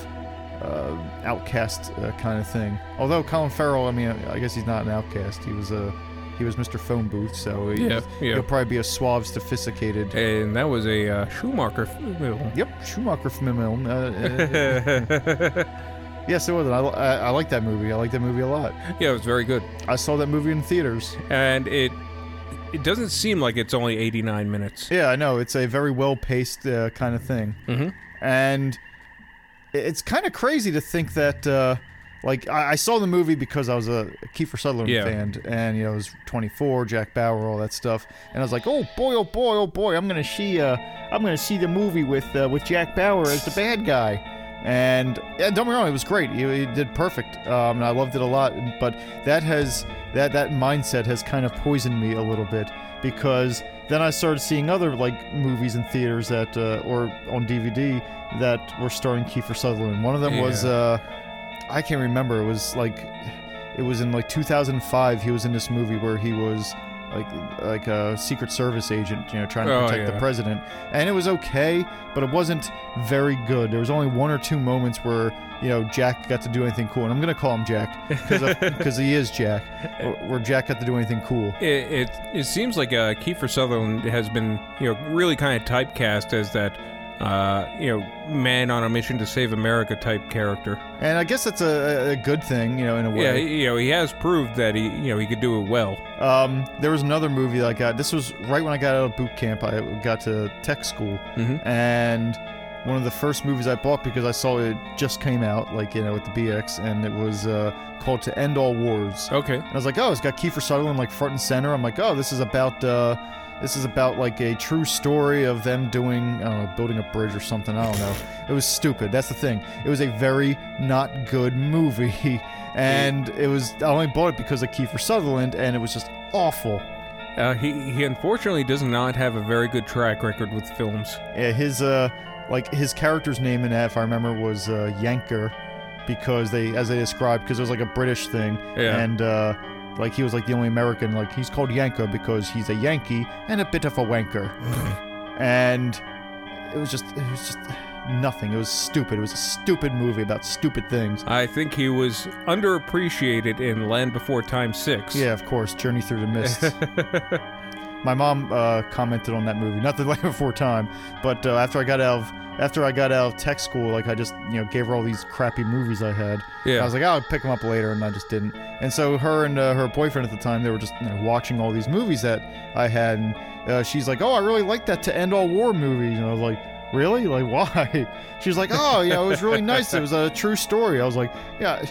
uh, outcast uh, kind of thing. Although Colin Farrell, I mean, I guess he's not an outcast. He was a he was Mr. Phone Booth, so he, Yeah, yeah. he'll probably be a suave, sophisticated. And that was a uh, Schumacher film. Yep, Schumacher film. Uh, uh, yes, it was. I, I, I like that movie. I like that movie a lot. yeah, it was very good. I saw that movie in theaters. And it it doesn't seem like it's only 89 minutes. Yeah, I know. It's a very well paced uh, kind of thing. Mhm. And it's kind of crazy to think that, uh, like, I, I saw the movie because I was a Kiefer Sutherland Yeah. fan, and, you know, I was 24, Jack Bauer, all that stuff. And I was like, oh boy, oh boy, oh boy, I'm going to see, uh, I'm going to see the movie with, uh, with Jack Bauer as the bad guy. And, and don't get me wrong, it was great. He, he did perfect. Um, and I loved it a lot. But that has that that mindset has kind of poisoned me a little bit because then I started seeing other like movies in theaters that uh, or on DVD that were starring Kiefer Sutherland. One of them was uh, I can't remember. It was like it was in like 2005. He was in this movie where he was like like a Secret Service agent, you know, trying to Oh, protect the president. And it was okay, but it wasn't very good. There was only one or two moments where you know Jack got to do anything cool, and I'm gonna call him Jack because he is Jack, where- where Jack got to do anything cool. It, it it seems like uh, Kiefer Sutherland has been you know really kind of typecast as that uh, you know man on a mission to save America type character. And I guess that's a, a good thing, you know, in a way. Yeah, he- you know he has proved that he you know he could do it well. Um, there was another movie that I got. This was right when I got out of boot camp. I got to tech school, Mhm. and one of the first movies I bought because I saw it just came out, like you know, with the BX, and it was uh, called "To End All Wars." Okay. And I was like, oh, it's got Kiefer Sutherland like front and center. I'm like, oh, this is about uh, this is about like a true story of them doing I don't know, building a bridge or something. I don't know. It was stupid. That's the thing. It was a very not good movie, and it was I only bought it because of Kiefer Sutherland, and it was just awful. Uh, he he unfortunately does not have a very good track record with films. Yeah, his uh, like his character's name in that, if I remember, was uh, Yanker, because they, as they described, because it was like a British thing, Yeah. and uh, like he was like the only American. Like he's called Yanker because he's a Yankee and a bit of a wanker, and it was just, it was just nothing. It was stupid. It was a stupid movie about stupid things. I think he was underappreciated in Land Before Time Six. Yeah, of course, Journey Through the Mist. My mom uh, commented on that movie, not the like before time, but uh, after I got out of after I got out of tech school, like I just you know gave her all these crappy movies I had. Yeah. I was like, oh, I'll pick them up later, and I just didn't. And so her and uh, her boyfriend at the time, they were just you know, watching all these movies that I had, and uh, she's like, oh, I really like that To End All War movie, and I was like. Really? Like why? She's like, oh, yeah, it was really nice. It was a true story. I was like, yeah,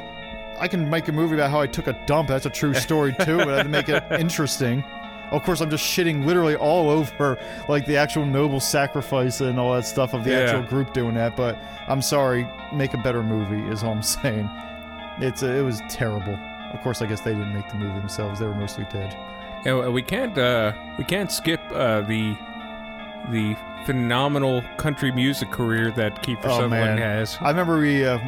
I can make a movie about how I took a dump. That's a true story too, but I had to make it interesting. Of course, I'm just shitting literally all over like the actual noble sacrifice and all that stuff of the Yeah. actual group doing that. But I'm sorry, make a better movie is all I'm saying. It's it was terrible. Of course, I guess they didn't make the movie themselves. They were mostly dead. Yeah, we can't uh, we can't skip uh, the the phenomenal country music career that Kiefer Oh, Sutherland man. has. I remember we. Uh,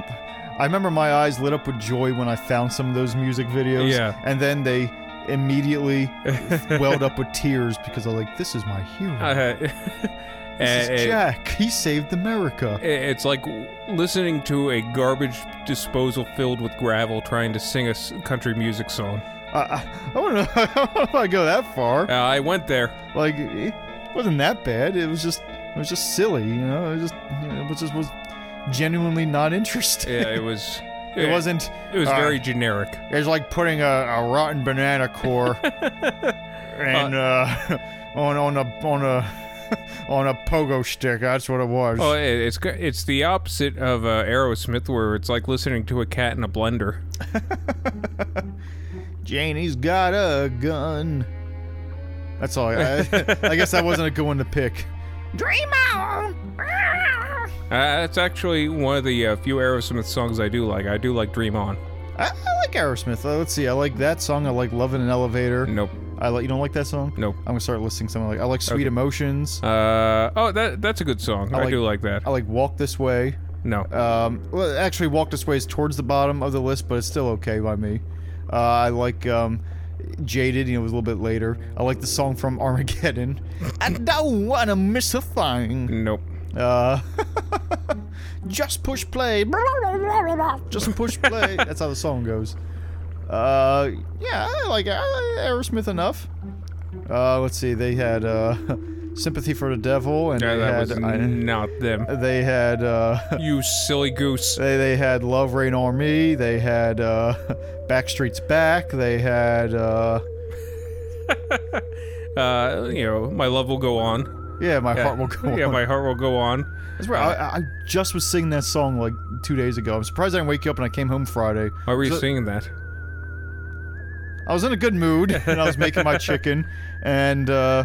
I remember my eyes lit up with joy when I found some of those music videos. Yeah. And then they immediately welled up with tears because I was like, "This is my hero. Uh, this is Jack. He saved America." it's like listening to a garbage disposal filled with gravel trying to sing a country music song. I, I, I don't know. I don't know if I go that far. Uh, I went there. Like, it wasn't that bad. It was just, it was just silly. You know, it was just, you know, it was just was genuinely not interesting. Yeah, it was. It wasn't. It was uh, very generic. It's like putting a, a rotten banana core and uh, on on a on a on a pogo stick. That's what it was. Oh, it's it's the opposite of uh, Aerosmith, where it's like listening to a cat in a blender. Janie's got a gun. That's all. I, I guess that wasn't a good one to pick. Dream on. Uh, that's actually one of the uh, few Aerosmith songs I do like. I do like Dream On. I, I like Aerosmith. Uh, let's see. I like that song. I like Love in an Elevator. Nope. I like. You don't like that song? Nope. I'm gonna start listing something like. I like Sweet Okay. Emotions. Uh, oh, that that's a good song. I, like- do like that. I like Walk This Way. No. Um, well, actually, Walk This Way is towards the bottom of the list, but it's still okay by me. Uh, I like um, Jaded, you know, it was a little bit later. I like the song from Armageddon. I don't wanna miss a thing. Nope. Uh, just push play. Just push play. That's how the song goes. Uh, yeah, I like uh, Aerosmith enough. Uh, let's see. They had uh, Sympathy for the Devil, and Yeah, they had I- not them. they had uh, You silly goose. they they had Love Rain on Me. They had uh, Backstreet's Back. They had uh, Uh, you know, my love will go on. yeah, My Yeah, Heart Will Go On yeah, On. my heart will go on. That's right. I, I just was singing that song like two days ago. I'm surprised I didn't wake you up and I came home Friday. Why were you So- singing that? I was in a good mood and I was making my chicken, and uh,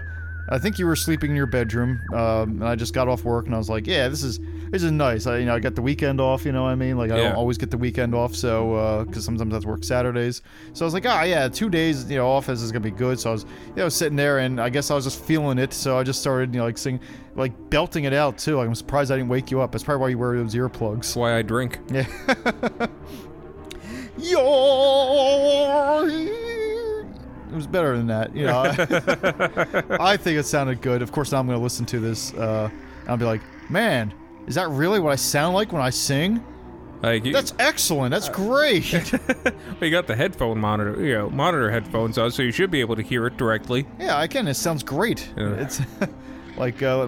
I think you were sleeping in your bedroom. Um, and I just got off work and I was like, "Yeah, this is this is nice." I you know I got the weekend off. You know what I mean? Like I Yeah. don't always get the weekend off, so because sometimes I have to work Saturdays. So I was like, "Ah, yeah, two days you know off is gonna be good." So I was you know sitting there and I guess I was just feeling it. So I just started you know like sing like belting it out too. Like, I'm surprised I didn't wake you up. That's probably why you wear those earplugs. That's why I drink. Yeah. Your. It was better than that, you know. I think it sounded good. Of course, now I'm going to listen to this uh, and I'll be like, man, is that really what I sound like when I sing? Like you, That's excellent. That's great. you got the headphone monitor, you know, monitor headphones on, so you should be able to hear it directly. yeah, I can. It sounds great. Yeah. It's like, uh,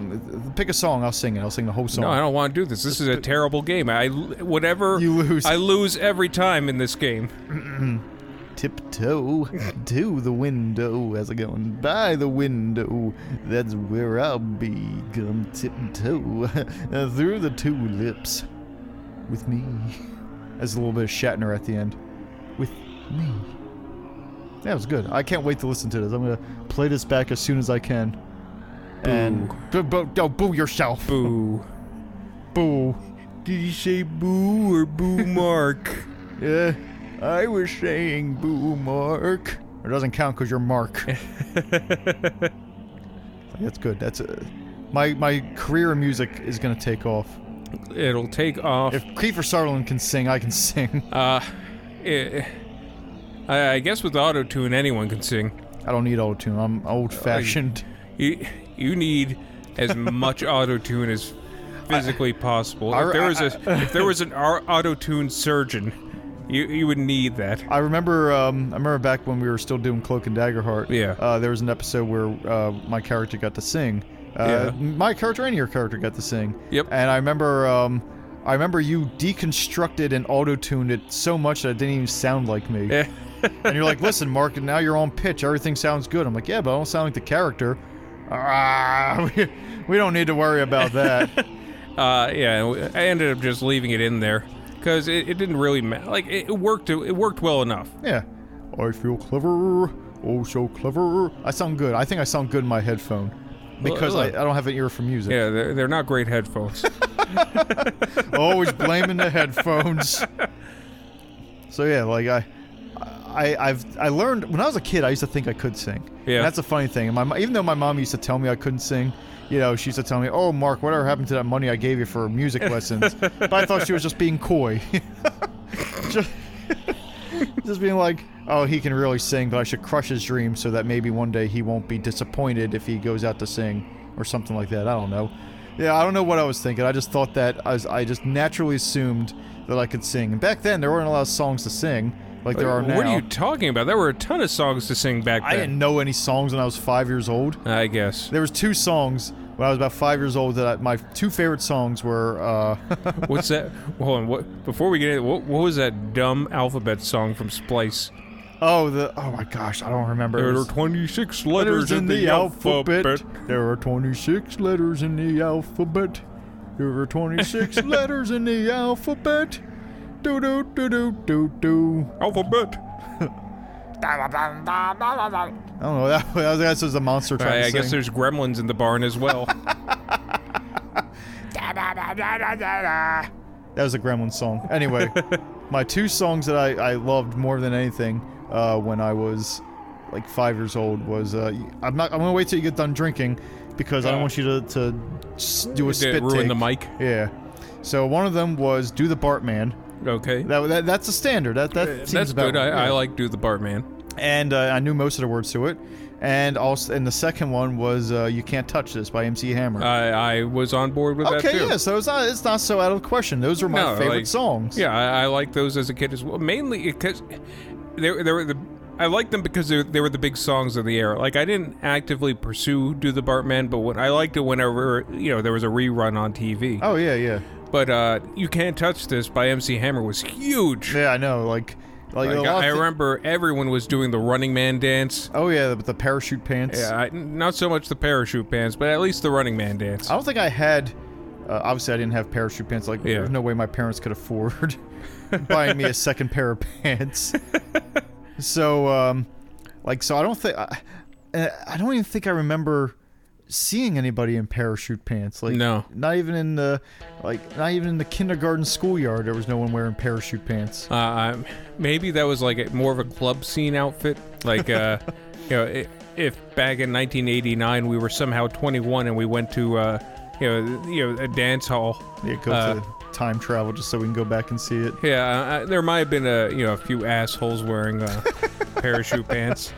pick a song. I'll sing it. I'll sing the whole song. No, I don't want to do this. This is a terrible game. I whatever You lose. I lose every time in this game. Tiptoe to the window as I go by the window. That's where I'll be. Come tiptoe through the tulips with me. There's a little bit of Shatner at the end. With me. That was good. I can't wait to listen to this. I'm gonna play this back as soon as I can. And boo, boo, no, boo yourself. Boo. Boo. Did you say boo or boo Mark? Yeah, I was saying boo, Mark. It doesn't count because you're Mark. That's good. That's a, my my career in music is gonna take off. It'll take off. If Kiefer Sutherland can sing, I can sing. uh, eh, I, I guess with auto tune anyone can sing. I don't need auto tune. I'm old fashioned. You you need as much auto tune as physically possible. If there was a if there was an auto tune surgeon, you you would need that. I remember. Um, I remember back when we were still doing Cloak and Dagger Heart. Yeah. Uh, there was an episode where uh, my character got to sing. Uh, Yeah. My character and your character got to sing. Yep. And I remember. Um, I remember you deconstructed and auto-tuned it so much that it didn't even sound like me. Eh, and you're like, "Listen, Mark, now you're on pitch. Everything sounds good." I'm like, "Yeah, but I don't sound like the character." Ah, we, we don't need to worry about that. Uh, yeah, I ended up just leaving it in there because it, it didn't really matter. Like it, it worked. It worked well enough. yeah. I feel clever. Oh, so clever. I sound good. I think I sound good in my headphone because I, I don't have an ear for music. Yeah, they're, they're not great headphones. Always blaming the headphones. So yeah, like I, I, I've I learned when I was a kid. I used to think I could sing. Yeah. And that's a funny thing. And my even though my mom used to tell me I couldn't sing, you know, she used to tell me, "Oh, Mark, whatever happened to that money I gave you for music lessons?" but I thought she was just being coy. just, just being like, "Oh, he can really sing, but I should crush his dream so that maybe one day he won't be disappointed if he goes out to sing or something like that." I don't know. Yeah, I don't know what I was thinking. I just thought that I, was, I just naturally assumed that I could sing. And back then, there weren't a lot of songs to sing like there are now. what are you talking about? There were a ton of songs to sing back then. I didn't know any songs when I was five years old. I guess. There was two songs when I was about five years old that I, my two favorite songs were. Uh, What's that? Hold on. What? Before we get into what, what was that dumb alphabet song from Splice? oh, the oh my gosh, I don't remember. There are 26 letters letters in the alphabet. There are 26 letters in the alphabet. There are 26 letters in the alphabet. Do do do do do do. Alphabet. I don't know. That, that was just a monster trying I, to I guess there's gremlins in the barn as well. That was a Gremlin song. Anyway, my two songs that I, I loved more than anything uh, when I was like five years old was uh, I'm not I'm gonna wait till you get done drinking because I don't Uh, want you to, to do a spit it ruin take. the mic? Yeah. So one of them was "Do the Bartman." Okay. That, that that's a standard. That that seems That's about good. I, right. I Yeah. like Do the Bartman. and uh, I knew most of the words to it. And also, and the second one was uh, "You Can't Touch This" by MC Hammer. I, I was on board with that too. okay, yeah, so it's not it's not so out of the question. Those are my No, favorite like- songs. Yeah, I, I like those as a kid as well. Mainly because they, they were the. I liked them because they, they were the big songs of the era. Like I didn't actively pursue "Do the Bartman," but when I liked it whenever you know there was a rerun on TV. Oh yeah, yeah, But uh, "You Can't Touch This" by MC Hammer was huge. yeah. I know. Like, like, Like, a lot I, I of thi- remember everyone was doing the Running Man dance. Oh yeah, the, the parachute pants. Yeah, I, not so much the parachute pants, but at least the Running Man dance. I don't think I had. Uh, obviously, I didn't have parachute pants. Like, Yeah. there's no way my parents could afford buying me a second pair of pants. so, um, like, so I don't think I, uh, I don't even think I remember seeing anybody in parachute pants. Like, No. not even in the, like, not even in the kindergarten schoolyard. There was no one wearing parachute pants. Uh, maybe that was like a, more of a club scene outfit. Like, uh, you know, i if back in 1989 we were somehow 21 and we went to, uh, you know, you know, a dance hall. Yeah, go Uh, to time travel just so we can go back and see it. Yeah, uh, there might have been a you know a few assholes wearing uh, parachute pants.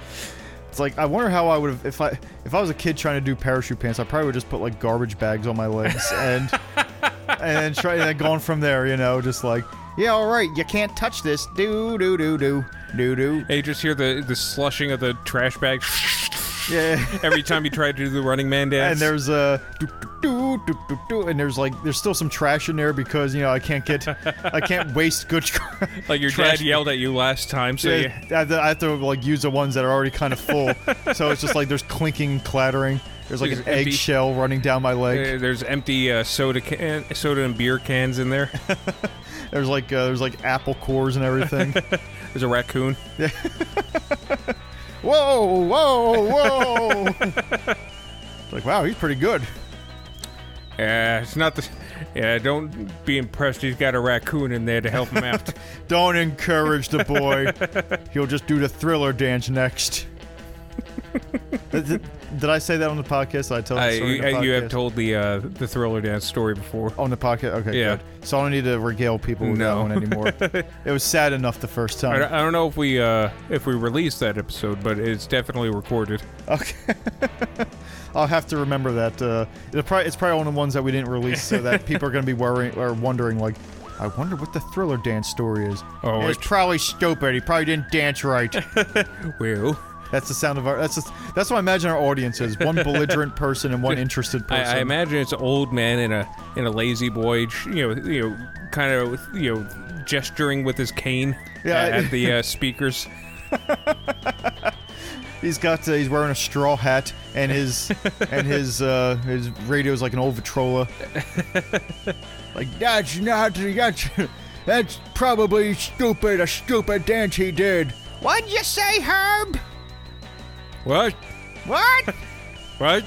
It's like I wonder how I would have if I if I was a kid trying to do parachute pants. I probably would just put like garbage bags on my legs and and then try and then gone from there. You know, just like yeah, all right, you can't touch this. Do do do do do do. And you just hear the the slushing of the trash bag Yeah, every time you try to do the Running Man dance. and there's a do, do, do, do, and there's like there's still some trash in there because you know I can't get I can't waste good. tr- like your trash- dad yelled at you last time, so Yeah, you, I have, to, I have to like use the ones that are already kind of full. so it's just like there's clinking, clattering. There's like an There's empty- eggshell running down my leg. uh, there's empty uh, soda can, soda and beer cans in there. There's like uh, there's like apple cores and everything. There's a raccoon. Whoa, whoa, whoa! Like wow, he's pretty good. Yeah, it's not the. Yeah, don't be impressed. He's got a raccoon in there to help him out. Don't encourage the boy. He'll just do the thriller dance next. did, I say that on the podcast? I tell I, story you, on the you have told the uh, the thriller dance story before. on the podcast. Okay, Yeah. good. So I don't need to regale people with No. that one anymore. it was sad enough the first time. don't- I don't know if we uh, if we released that episode, but it's definitely recorded. Okay. I'll have to remember that. Uh, it'll probably, it's probably one of the ones that we didn't release, so that people are going to be worrying or wondering, like, I wonder what the thriller dance story is. Oh, it's it- probably stupid. He probably didn't dance right. Well, that's the sound of our. That's just, that's what I imagine our audience is: one belligerent person and one interested person. I, I imagine it's an old man in a in a lazy boy, you know, you know, kind of you know, gesturing with his cane Yeah, at, I- at the uh, speakers. He's got uh, he's wearing a straw hat and his and his uh, his radio's like an old Victrola. like that's not that's that's probably stupid a stupid dance he did. What'd you say, Herb? What? What? What?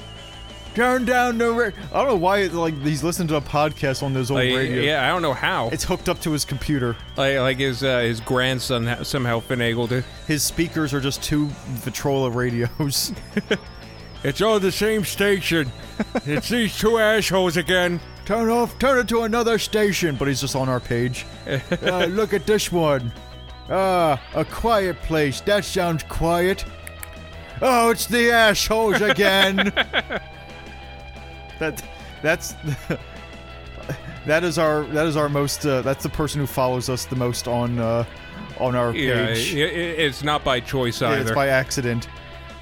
Turn down the. Ra- I don't know why like he's listening to a podcast on those old Like, radio. yeah, I don't know how. It's hooked up to his computer. like, like his uh, his grandson ha- somehow finagled it. His speakers are just two Victrola radios. It's all the same station. it's these two assholes again. turn off, turn it to another station. But he's just on our page. uh, look at this one. Ah, a quiet place. That sounds quiet. Oh, it's the assholes again. that, that's. That is our that is our most uh, that's the person who follows us the most on uh, on our Yeah, page. i- i- it's not by choice Yeah, either. it's by accident.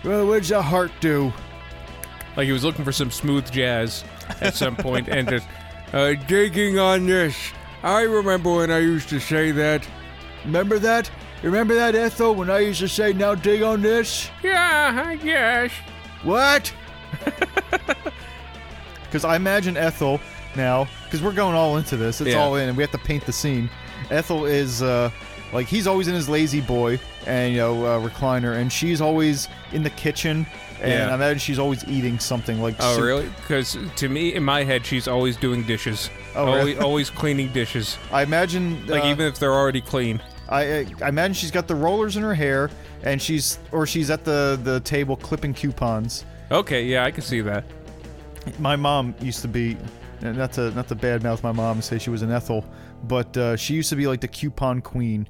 Well, what's the heart do? Like he was looking for some smooth jazz at some point and just uh, digging on this. I remember when I used to say that. Remember that? Remember that, Ethel, when I used to say, now dig on this? Yeah, I guess. What? Because I imagine Ethel now, because we're going all into this. It's Yeah. all in, and we have to paint the scene. Ethel is, uh, like, he's always in his lazy boy and, you know, uh, recliner, and she's always in the kitchen, and Yeah. I imagine she's always eating something like Oh, soup. really? Because to me, in my head, she's always doing dishes. Oh, always, really? always cleaning dishes. I imagine. Like uh, even if they're already clean. I, I imagine she's got the rollers in her hair, and she's or she's at the the table clipping coupons. Okay, yeah, I can see that. My mom used to be, not to not to badmouth my mom and say she was an Ethel, but uh, she used to be like the coupon queen.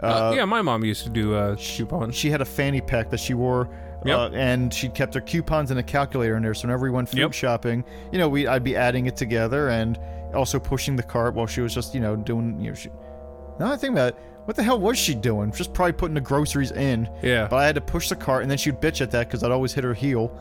Uh, yeah, my mom used to do uh, coupons. she had a fanny pack that she wore. Yep. Uh, and she kept her coupons and a calculator in there. So whenever we went food Yep. shopping, you know, we I'd be adding it together and also pushing the cart while she was just, you know, doing, you know, she. Now I think about it, what the hell was she doing? Just probably putting the groceries in. Yeah. But I had to push the cart, and then she'd bitch at that because I'd always hit her heel.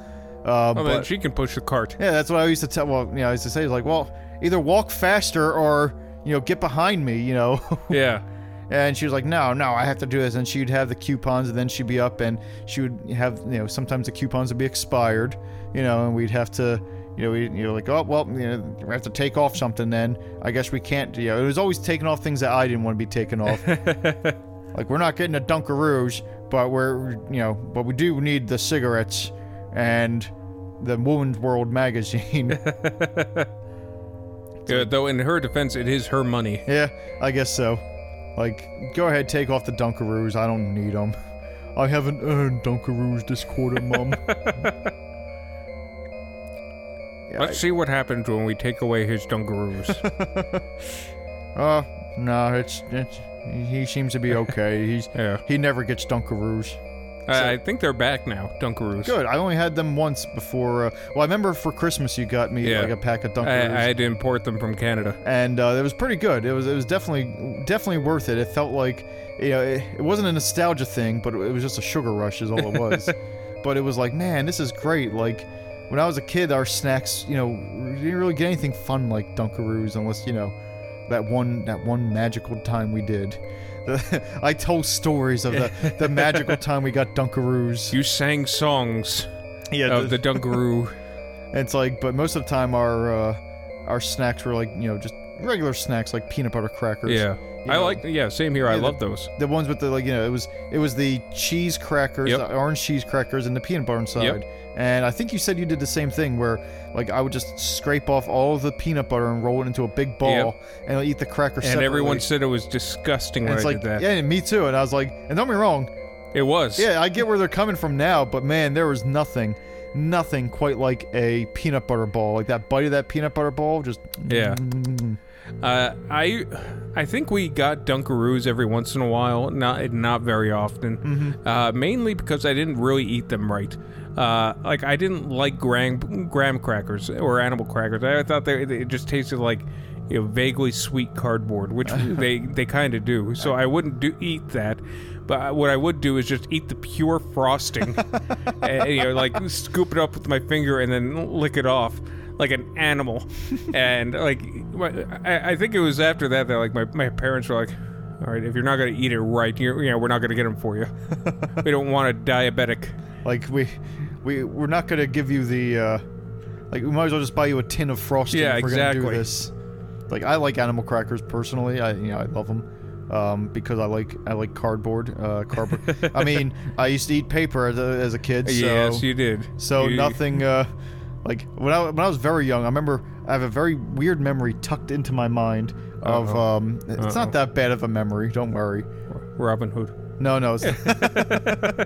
Uh, Oh, man, but she can push the cart. yeah, that's what I used to tell. Well, you know, I used to say like, well, either walk faster or you know, get behind me, you know. Yeah. And she was like, no, no, I have to do this. And she'd have the coupons, and then she'd be up, and she would have, you know, sometimes the coupons would be expired, you know, and we'd have to, you know, we, you know, like, oh, well, you know, we have to take off something. Then I guess we can't. You know, it was always taking off things that I didn't want to be taken off. like we're not getting a Dunkaroos, but we're, you know, but we do need the cigarettes and the Woman's World magazine. Though in her defense, it is her money. Yeah, I guess so. Like, go ahead, take off the Dunkaroos. I don't need them. I haven't earned Dunkaroos this quarter, Mum. Let's see what happens when we take away his Dunkaroos. uh, no, it's, it's he seems to be okay. He's yeah. he never gets Dunkaroos. I, I think they're back now, Dunkaroos. Good. I only had them once before. Uh, well, I remember for Christmas you got me Yeah. like a pack of I, Dunkaroos. I had to import them from Canada. and uh, it was pretty good. It was it was definitely definitely worth it. It felt like you know it, it wasn't a nostalgia thing, but it was just a sugar rush is all it was. but it was like, man, this is great. Like when I was a kid, our snacks, you know, we didn't really get anything fun like Dunkaroos unless you know that one that one magical time we did. I told stories of the, the magical time we got Dunkaroos. You sang songs Yeah, of the Dunkaroo. And it's like, but most of the time our uh, our snacks were like you know just regular snacks like peanut butter crackers. Yeah. I know, like, yeah, same here. I the- love those. the ones with the like you know it was it was the cheese crackers, Yep. the orange cheese crackers, and the peanut butter inside. And I think you said you did the same thing where like I would just scrape off all of the peanut butter and roll it into a big ball, and I'll eat the cracker And everyone said it was disgusting when it's I like did that. yeah, me too. And I was like, and don't be wrong, It was. yeah, I get where they're coming from now, but man, there was nothing. Nothing quite like a peanut butter ball. Like that bite of that peanut butter ball, just Yeah. Mm-hmm. Uh, I I think we got Dunkaroos every once in a while, not not very often. Mm-hmm. Uh, mainly because I didn't really eat them right. Uh, like I didn't like graham graham crackers or animal crackers. I thought they, they just tasted like you know vaguely sweet cardboard, which they they kind of do. So I wouldn't do eat that. But what I would do is just eat the pure frosting, and, you know, like scoop it up with my finger and then lick it off like an animal. and like, I, I think it was after that that like my, my parents were like, "All right, if you're not gonna eat it right, you know, we're not gonna get them for you. we don't want a diabetic." Like we, we we're not gonna give you the, uh, like we might as well just buy you a tin of frosting Yeah, if we're gonna do exactly. this. Like I like animal crackers personally. I you know I love them. Um, because I like I like cardboard, uh, cardboard. I mean, I used to eat paper as a, as a kid. So, yes, you did. so You- nothing. Uh, like when I when I was very young, I remember I have a very weird memory tucked into my mind of Uh-oh. um. It's Uh-oh. not that bad of a memory. Don't worry. Robin Hood. No, no.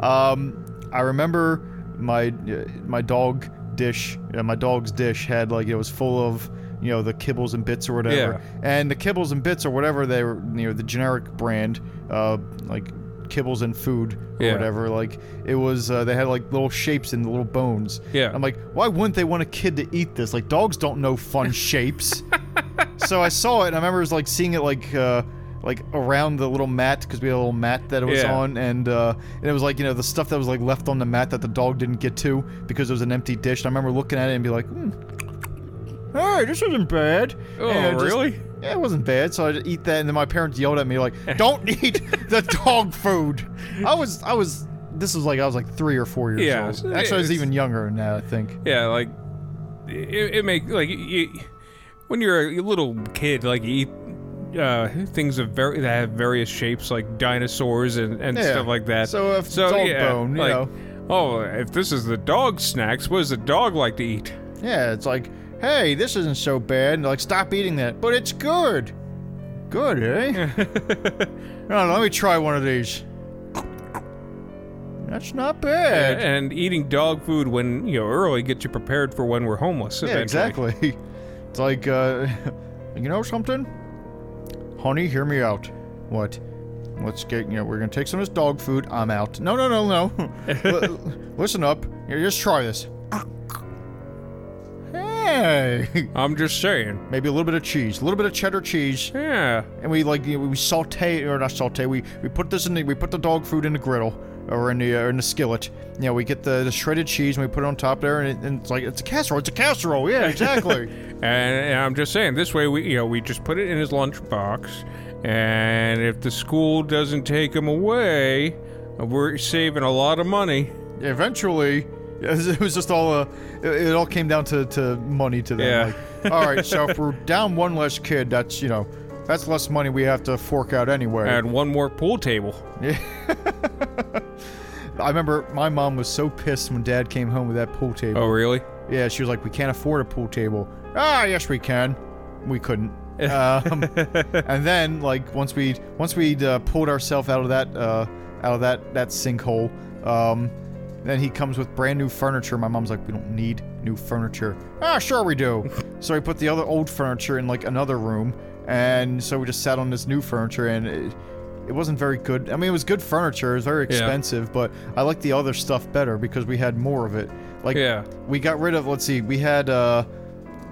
Um, I remember my uh, my dog dish. Uh, my dog's dish had like it was full of you know the kibbles and bits or whatever. Yeah. And the kibbles and bits or whatever they were you know the generic brand uh like kibbles and food or Yeah. whatever like it was uh, they had like little shapes and little bones Yeah. i'm like why wouldn't they want a kid to eat this like dogs don't know fun shapes so I saw it, and I remember it was like seeing it like uh, like around the little mat because we had a little mat that it was Yeah. on, and uh, and it was like you know the stuff that was like left on the mat that the dog didn't get to because it was an empty dish. And I remember looking at it and be like, hmm, "Hey, this isn't bad." Oh, And I just- really? Yeah, it wasn't bad. So I would eat that, and then my parents yelled at me like, "Don't eat the dog food." I was I was. This was like I was like three or four years Yeah, old. Actually, I was even younger than that. I think. Yeah, like it, it make like you, when you're a little kid, like you eat uh, things of very that have various shapes, like dinosaurs and, and Yeah. stuff like that. So if so, dog bone, you like, know. Oh, if this is the dog snacks, what does the dog like to eat? Yeah, it's like, hey, this isn't so bad. Like, stop eating that. But it's good. Good, eh? no, let me try one of these. That's not bad. And eating dog food when you know early gets you prepared for when we're homeless. Yeah, eventually. exactly. It's like, uh, you know something? Honey, hear me out. What? let's get, you know, we're gonna take some of this dog food. I'm out. No, no, no, no. L- listen up. Here, just try this. Hey, I'm just saying. maybe a little bit of cheese, a little bit of cheddar cheese, Yeah. and we like you know, we saute or not saute. We we put this in the we put the dog food in the griddle or in the uh, in the skillet. You know, we get the, the shredded cheese and we put it on top there, and, it, and it's like it's a casserole. It's a casserole. Yeah, exactly. And, and I'm just saying, this way we, you know, we just put it in his lunchbox, and if the school doesn't take him away, we're saving a lot of money. Eventually, it was just all uh, it, it all came down to, to money to them. Yeah. Like, all right, so if we're down one less kid, that's you know, that's less money we have to fork out anyway. And one more pool table. Yeah. I remember my mom was so pissed when Dad came home with that pool table. Oh, really? Yeah, she was like, "We can't afford a pool table." Ah, yes, we can. We couldn't. um, and then, like, once we once we uh, pulled ourselves out of that uh, out of that that sinkhole, um, then he comes with brand new furniture. My mom's like, "We don't need new furniture." Ah, sure we do. so we put the other old furniture in like another room, and so we just sat on this new furniture, and it, it wasn't very good. I mean, it was good furniture. It was very expensive, but I liked the other stuff better because we had more of it. Like, Yeah. we got rid of. Let's see, we had uh,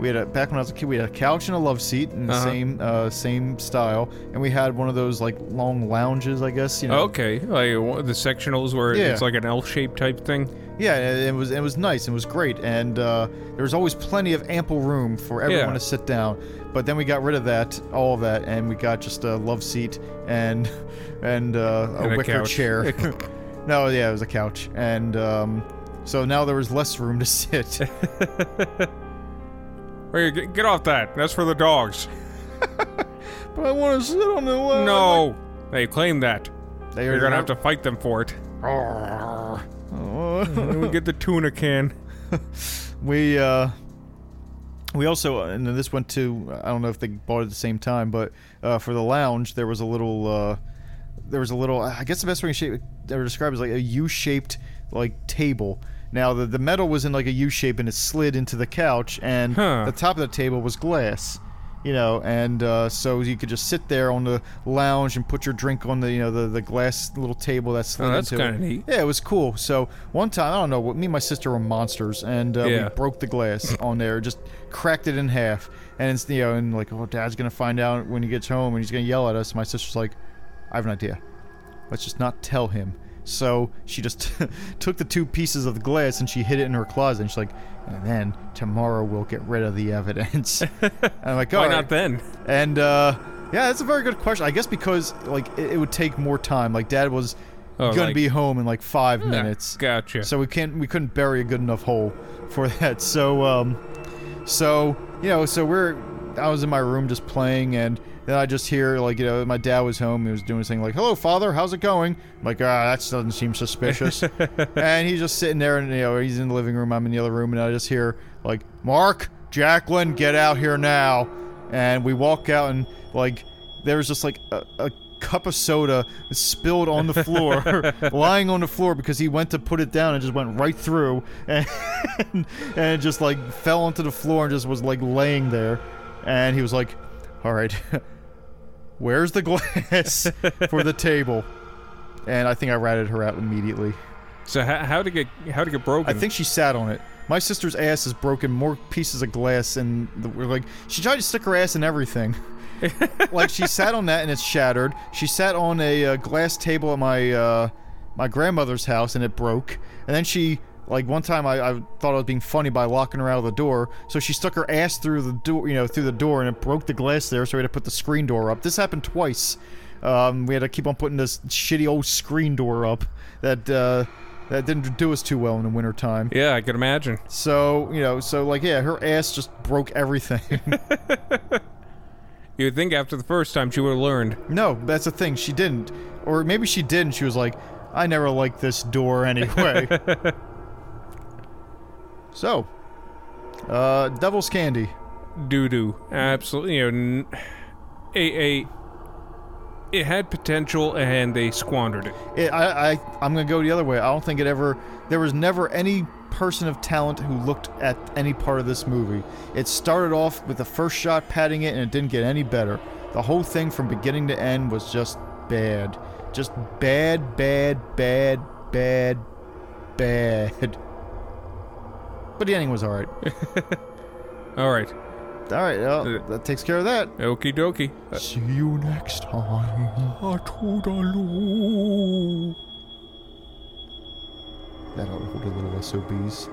we had a back when I was a kid, we had a couch and a love seat in the Uh-huh. same uh same style, and we had one of those like long lounges, I guess. You know. Okay. Like one- the sectionals where Yeah. it's like an L-shaped type thing. Yeah, it, it was it was nice. It was great, and uh, there was always plenty of ample room for everyone Yeah. to sit down. But then we got rid of that, all of that, and we got just a love seat and and uh, a And a wicker couch. chair. no, yeah, it was a couch, and um, so now there was less room to sit. Hey, get, get off that. That's for the dogs. but I want to sit on the no. They claim that. they You're gonna have to fight them for it. we get the tuna can. we uh we also and then this went to i don't know if they bought it at the same time but uh for the lounge there was a little uh there was a little i guess the best way to shape they were described as like a u-shaped like table now the, the metal was in like a u shape and it slid into the couch and Huh. the top of the table was glass you know and uh, so you could just sit there on the lounge and put your drink on the you know the, the glass little table that slid Oh, that's into it. kinda neat. yeah it was cool so one time i don't know me and my sister were monsters and uh, Yeah. we broke the glass on there, just cracked it in half. And it's, you know, and like, oh, dad's gonna find out when he gets home and he's gonna yell at us. My sister's like, I have an idea. Let's just not tell him. So she just took the two pieces of the glass and she hid it in her closet. And she's like, and then tomorrow we'll get rid of the evidence. and I'm like, Why right. not then? And uh, yeah, that's a very good question. I guess because like it, it would take more time. Like dad was Oh, gonna like- be home in like five Yeah, minutes. Gotcha. So we can't we couldn't bury a good enough hole for that. So um so you know, so we're I was in my room just playing and then I just hear like, you know, my dad was home, he was doing this thing like, Hello father, how's it going? I'm like, ah, that doesn't seem suspicious. and he's just sitting there and you know, he's in the living room, I'm in the other room, and I just hear like, Mark, Jacqueline, get out here now and we walk out and like there's just like a, a cup of soda spilled on the floor lying on the floor because he went to put it down and just went right through and and just like fell onto the floor and just was like laying there and he was like all right where's the glass for the table and i think i ratted her out immediately So how, how to get how to get broken? I think she sat on it. My sister's ass has broken more pieces of glass, and we're like she tried to stick her ass in everything. like she sat on that and it's shattered. She sat on a uh, glass table at my uh, my grandmother's house and it broke. And then she like one time I, I thought I was being funny by locking her out of the door, so she stuck her ass through the door, you know, through the door, and it broke the glass there. So we had to put the screen door up. This happened twice. Um, we had to keep on putting this shitty old screen door up that uh, that didn't do us too well in the wintertime. yeah, I can imagine. So, you know, so like, yeah, her ass just broke everything. You would think after the first time she would have learned. no, that's the thing. She didn't. Or maybe she did and she was like, I never liked this door anyway. so, uh, Devil's Candy. Doo doo. Absolutely. You know, a a. It had potential and they squandered it. It, I, I, I'm gonna go the other way. I don't think it ever. There was never any person of talent who looked at any part of this movie. It started off with the first shot padding it, and it didn't get any better. The whole thing from beginning to end was just bad. Just bad, bad, bad, bad, bad. But the ending was alright. All right. Alright, well, Uh, that takes care of that. Okie dokie. Uh, See you next time. Toodaloo. That ought to hold a little SOBs.